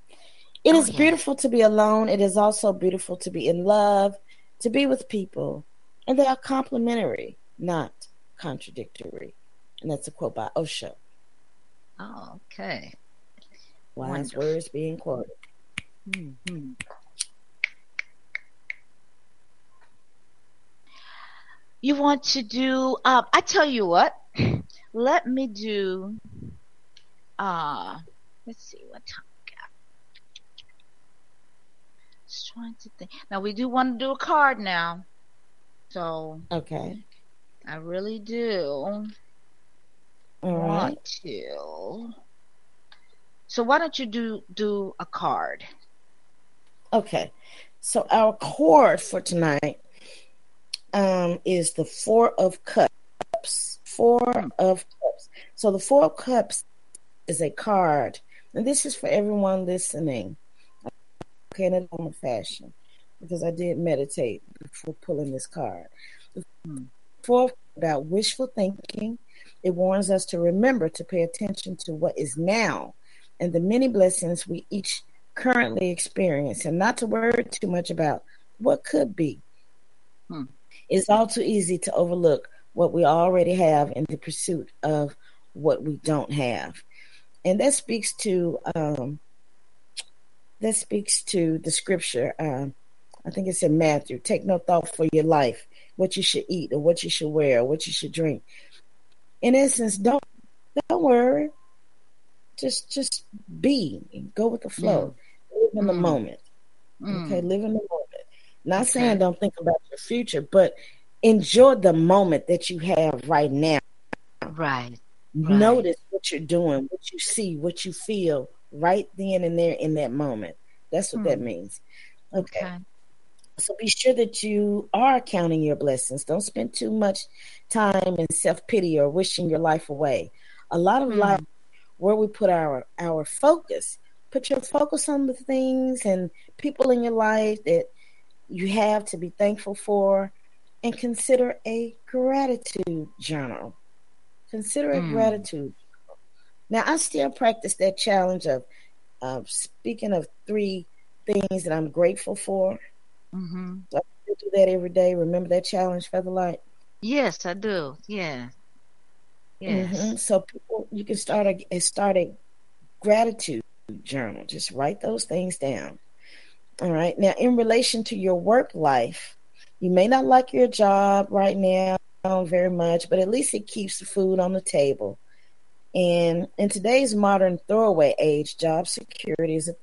It oh, is yeah. beautiful to be alone. It is also beautiful to be in love, to be with people, and they are complementary, not contradictory. And that's a quote by Osho. Oh, okay. Wise Wonderful. words being quoted. Mm-hmm. You want to do uh, I tell you what, let me do uh let's see what time we got. Just trying to think. Now we do want to do a card now. So Okay. I really do All want right. to. So why don't you do do a card? Okay. So our cord for tonight um, is the Four of Cups. Four of Cups. So the Four of Cups is a card, and this is for everyone listening. Okay, in a normal fashion, because I did meditate before pulling this card. The Four about wishful thinking. It warns us to remember to pay attention to what is now and the many blessings we each currently experience, and not to worry too much about what could be. Hmm. It's all too easy to overlook what we already have in the pursuit of what we don't have, and that speaks to um, that speaks to the scripture. Um, I think it's in Matthew. Take no thought for your life, what you should eat, or what you should wear, or what you should drink. In essence, don't don't worry. Just just be and go with the flow. Live in the Mm. moment. Mm. Okay, live in the moment. Not Okay. saying don't think about your future, but enjoy the moment that you have right now. Right. Right. Notice what you're doing, what you see, what you feel right then and there in that moment. That's what that Hmm. means. Okay. Okay. So be sure that you are counting your blessings. Don't spend too much time in self pity or wishing your life away. A lot of Hmm. life where we put our our focus. Put your focus on the things and people in your life that you have to be thankful for, and consider a gratitude journal. Consider a Mm. gratitude. Now I still practice that challenge of of speaking of three things that I'm grateful for. hmm So I still do that every day. Remember that challenge, Featherlight? Yes, I do. Yeah. Yes. Mhm. So people, you can start a start a gratitude journal. Just write those things down. All right. Now, in relation to your work life, you may not like your job right now very much, but at least it keeps the food on the table. And in today's modern throwaway age, job security is a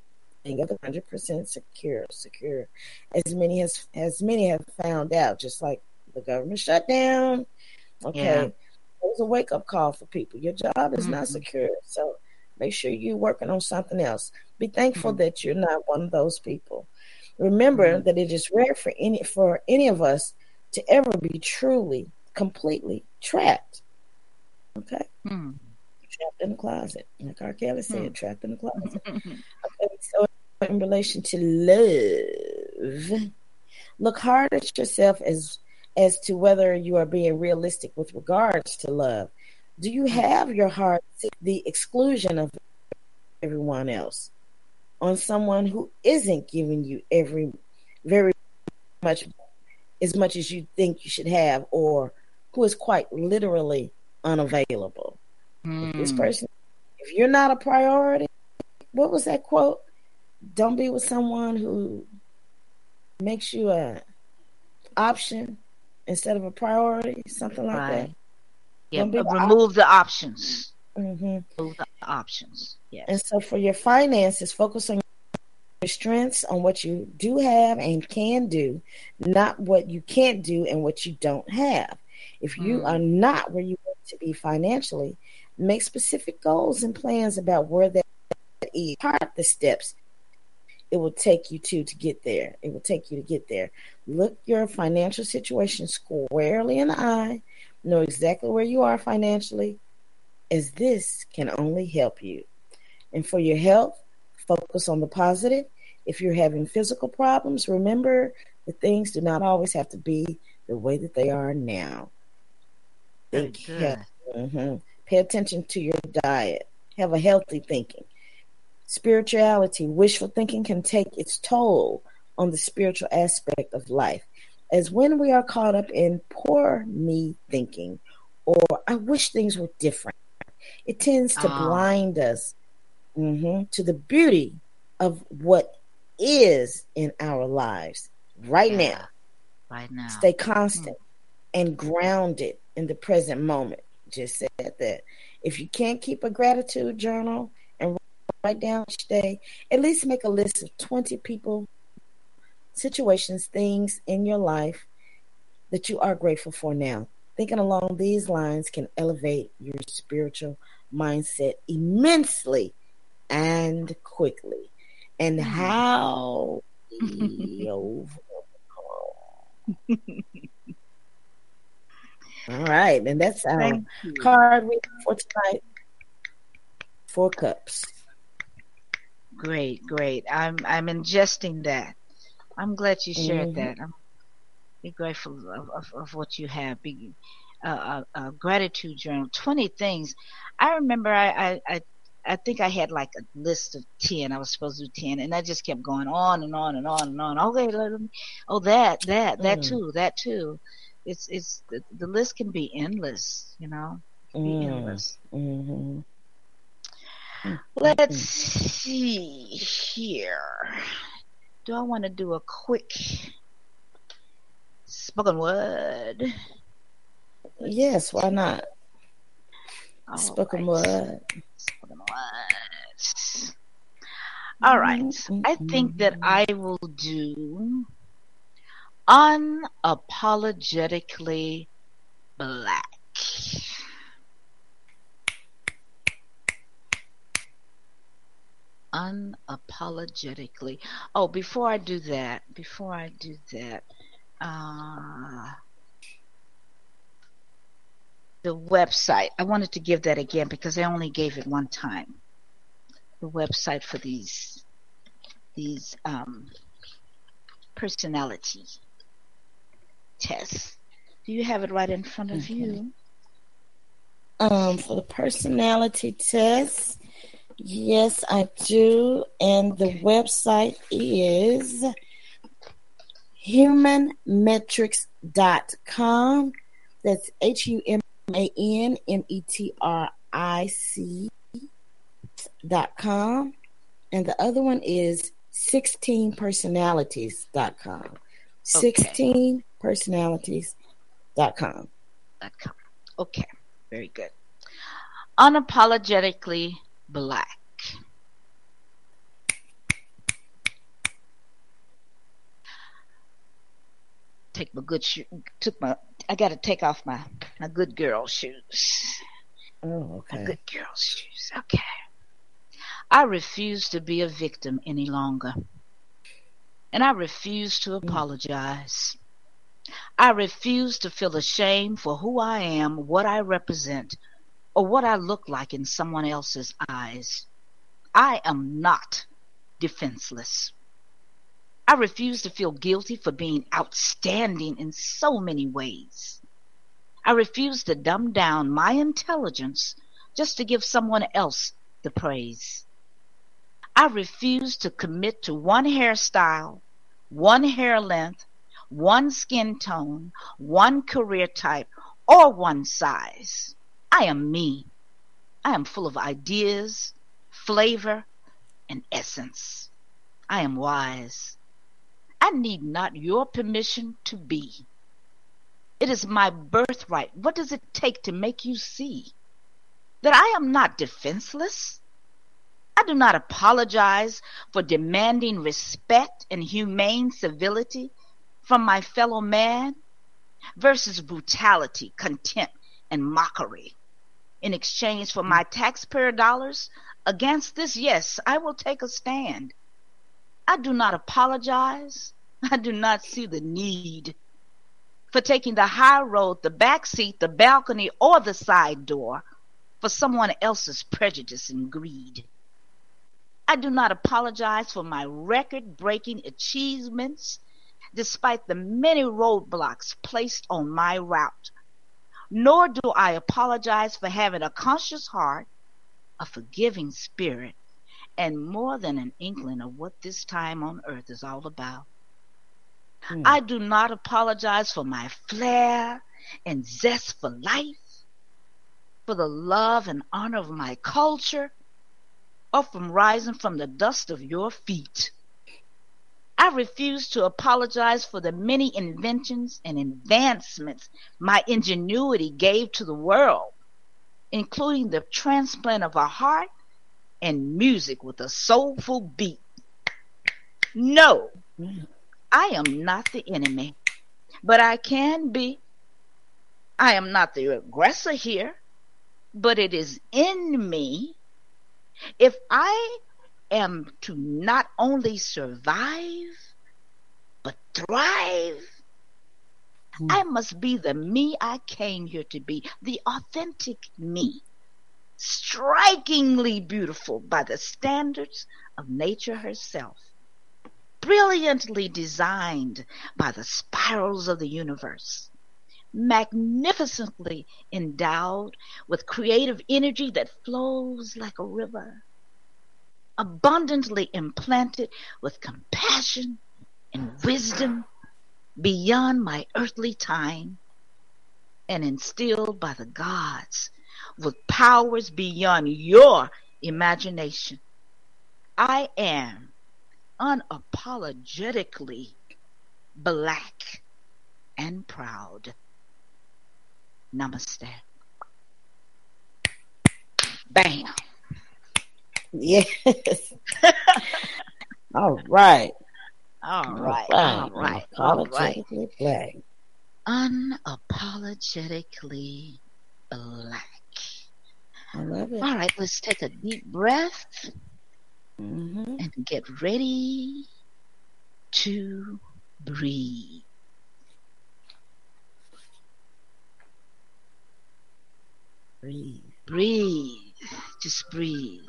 thing of 100% secure. Secure, as many has as many have found out. Just like the government shutdown. Okay, Yeah. it was a wake up call for people. Your job is not Mhm. secure, so make sure you're working on something else. Be thankful that you're not one of those people. Remember that it is rare for any for any of us to ever be truly, completely trapped. Okay, Hmm. trapped in the closet, like R. Kelly said, Hmm. trapped in the closet. Okay, so in relation to love, look hard at yourself as as to whether you are being realistic with regards to love. Do you have your heart seek the exclusion of everyone else on someone who isn't giving you every very much as much as you think you should have or who is quite literally unavailable? If this Hmm. person if you're not a priority, what was that quote? Don't be with someone who makes you a option instead of a priority, something like Right. Yeah. Don't but the remove the options. that. hmm Remove the options. Yes. And so for your finances, focus on your strengths, on what you do have and can do, not what you can't do and what you don't have. If you Mm. are not where you want to be financially, make specific goals and plans about where that is. Part the steps it will take you to to get there. It will take you to get there. Look your financial situation squarely in the eye. Know exactly where you are financially, as this can only help you. And for your health, focus on the positive. If you're having physical problems, remember that things do not always have to be the way that they are now. Think mhm. Pay attention to your diet. Have a healthy thinking. Spirituality, wishful thinking can take its toll on the spiritual aspect of life. As when we are caught up in poor me thinking or I wish things were different, it tends to Ah. blind us mhm, to the beauty of what is in our lives right Yeah. now. Right now. Stay constant and grounded in the present moment. Just said that. If you can't keep a gratitude journal and write down each day, at least make a list of 20 people, situations, things in your life that you are grateful for now. Thinking along these lines can elevate your spiritual mindset immensely and quickly. And mm-hmm. how Yo. All right, and that's our card reading for tonight. Four cups. Great, great. I'm I'm ingesting that. I'm glad you shared Mhm. that. I'm be grateful of, of, of what you have. Be uh, uh, uh, gratitude journal. Twenty things. I remember I, I I I think I had like a list of ten. I was supposed to do ten, and I just kept going on and on and on and on. Okay, let me, oh that that that Mm. too that too. It's it's the, the list can be endless. You know, be Mm. endless. Mm-hmm. Let's see here. Do I want to do a quick spoken word? Yes, why not? All Spoken right. word. Spoken words. All right. I think that I will do unapologetically black. Unapologetically. Oh, before I do that, before I do that, uh, the website. I wanted to give that again because I only gave it one time. The website for these these um, personality tests. Do you have it right in front of you? Um, for the personality test, yes, I do. And the website is humanmetrics.com. That's H U M A N M E T R I C dot com. And the other one is 16personalities.com. 16personalities.com. Dot com. Okay, very good. Unapologetically black. Take my good shoe. Took my. I got to take off my my good girl shoes. Oh, My okay. good girl shoes. Okay. I refuse to be a victim any longer. And I refuse to mm. apologize. I refuse to feel ashamed for who I am, what I represent, or what I look like in someone else's eyes. I am not defenseless. I refuse to feel guilty for being outstanding in so many ways. I refuse to dumb down my intelligence just to give someone else the praise. I refuse to commit to one hairstyle, one hair length, one skin tone, one career type, or one size. I am me. I am full of ideas, flavor, and essence. I am wise. I need not your permission to be. It is my birthright. What does it take to make you see that I am not defenseless? I do not apologize for demanding respect and humane civility from my fellow man versus brutality, contempt, and mockery. In exchange for mm-hmm. my taxpayer dollars, against this, yes, I will take a stand. I do not apologize. I do not see the need for taking the high road, the back seat, the balcony, or the side door for someone else's prejudice and greed. I do not apologize for my record breaking achievements despite the many roadblocks placed on my route. Nor do I apologize for having a conscious heart, a forgiving spirit, and more than an inkling of what this time on earth is all about. Hmm. I do not apologize for my flair and zest for life, for the love and honor of my culture, or from rising from the dust of your feet. I refuse to apologize for the many inventions and advancements my ingenuity gave to the world, including the transplant of a heart and music with a soulful beat. No, I am not the enemy, but I can be. I am not the aggressor here, but it is in me. If I am to not only survive, but thrive. Hmm. I must be the me I came here to be, the authentic me, strikingly beautiful by the standards of nature herself, brilliantly designed by the spirals of the universe, magnificently endowed with creative energy that flows like a river, abundantly implanted with compassion and wisdom beyond my earthly time and instilled by the gods with powers beyond your imagination. I am unapologetically black and proud. Namaste. Bam. Yes. All right. All right. All right. All right. Unapologetically black. Unapologetically black. I love it. All right, let's take a deep breath hmm and get ready to breathe. Breathe. Breathe. Just breathe.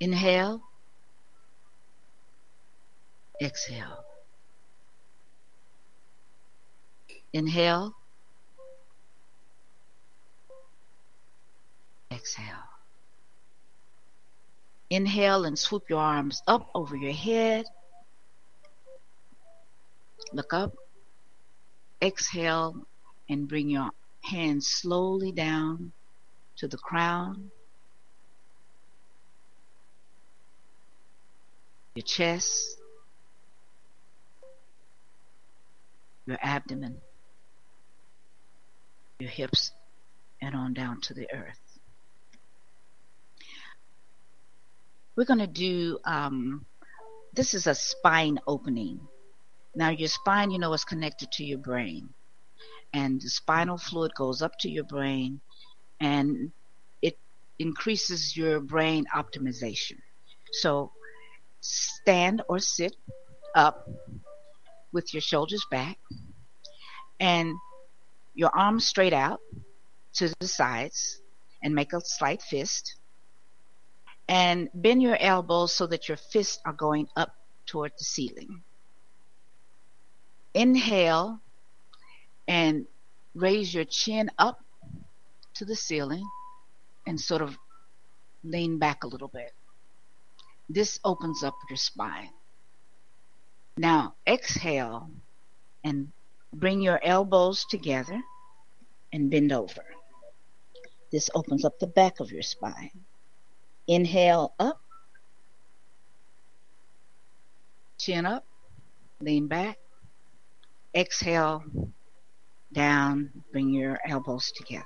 Inhale. Exhale. Inhale. Exhale. Inhale and swoop your arms up over your head. Look up. Exhale and bring your hands slowly down to the crown, your chest, your abdomen, your hips, and on down to the earth. We're going to do, um, this is a spine opening. Now, your spine, you know, is connected to your brain and the spinal fluid goes up to your brain and it increases your brain optimization. So stand or sit up with your shoulders back and your arms straight out to the sides and make a slight fist and bend your elbows so that your fists are going up toward the ceiling. Inhale and raise your chin up to the ceiling and sort of lean back a little bit. This opens up your spine. Now exhale and bring your elbows together and bend over. This opens up the back of your spine. Inhale up, chin up, lean back. Exhale down, bring your elbows together.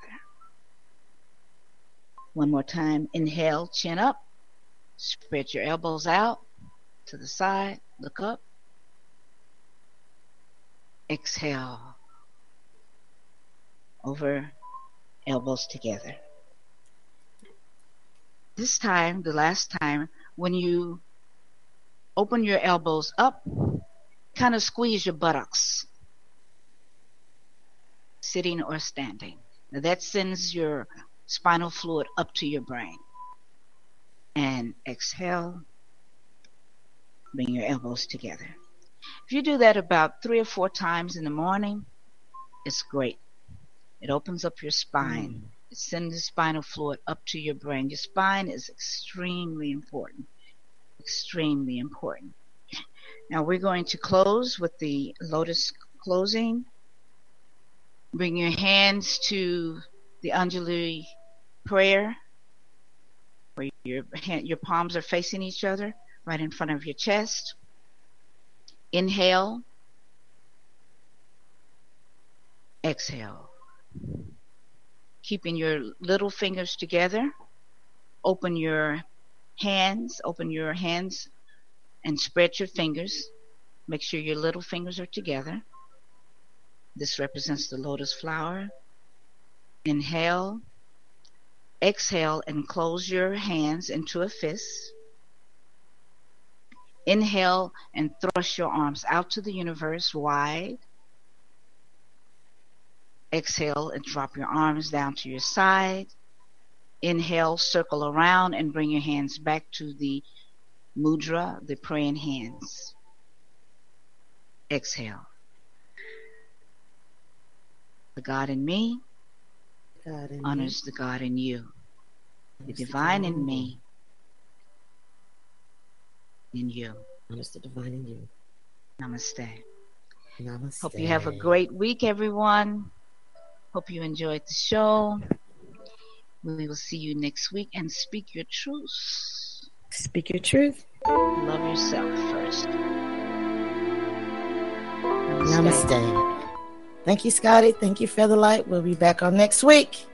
One more time. Inhale, chin up. Spread your elbows out to the side. Look up. Exhale. Over, elbows together. This time, the last time, when you open your elbows up, kind of squeeze your buttocks sitting or standing. Now that sends your spinal fluid up to your brain. And exhale, bring your elbows together. If you do that about three or four times in the morning, it's great. It opens up your spine. Mm. It sends the spinal fluid up to your brain. Your spine is extremely important. Extremely important. Now we're going to close with the lotus closing. Bring your hands to the Anjali prayer, where your hand, your palms are facing each other, right in front of your chest. Inhale. Exhale. Keeping your little fingers together. Open your hands. Open your hands and spread your fingers. Make sure your little fingers are together. This represents the lotus flower. Inhale. Exhale and close your hands into a fist. Inhale and thrust your arms out to the universe wide. Exhale and drop your arms down to your side. Inhale, circle around and bring your hands back to the mudra, the praying hands. Exhale. The God in me God in honors the God in you. The divine in me in you. Honors the divine in you. Namaste. Namaste. Hope you have a great week, everyone. Hope you enjoyed the show. We will see you next week and speak your truth. Speak your truth. Love yourself first. Namaste. Thank you, Scotty. Thank you, Featherlight. We'll be back on next week.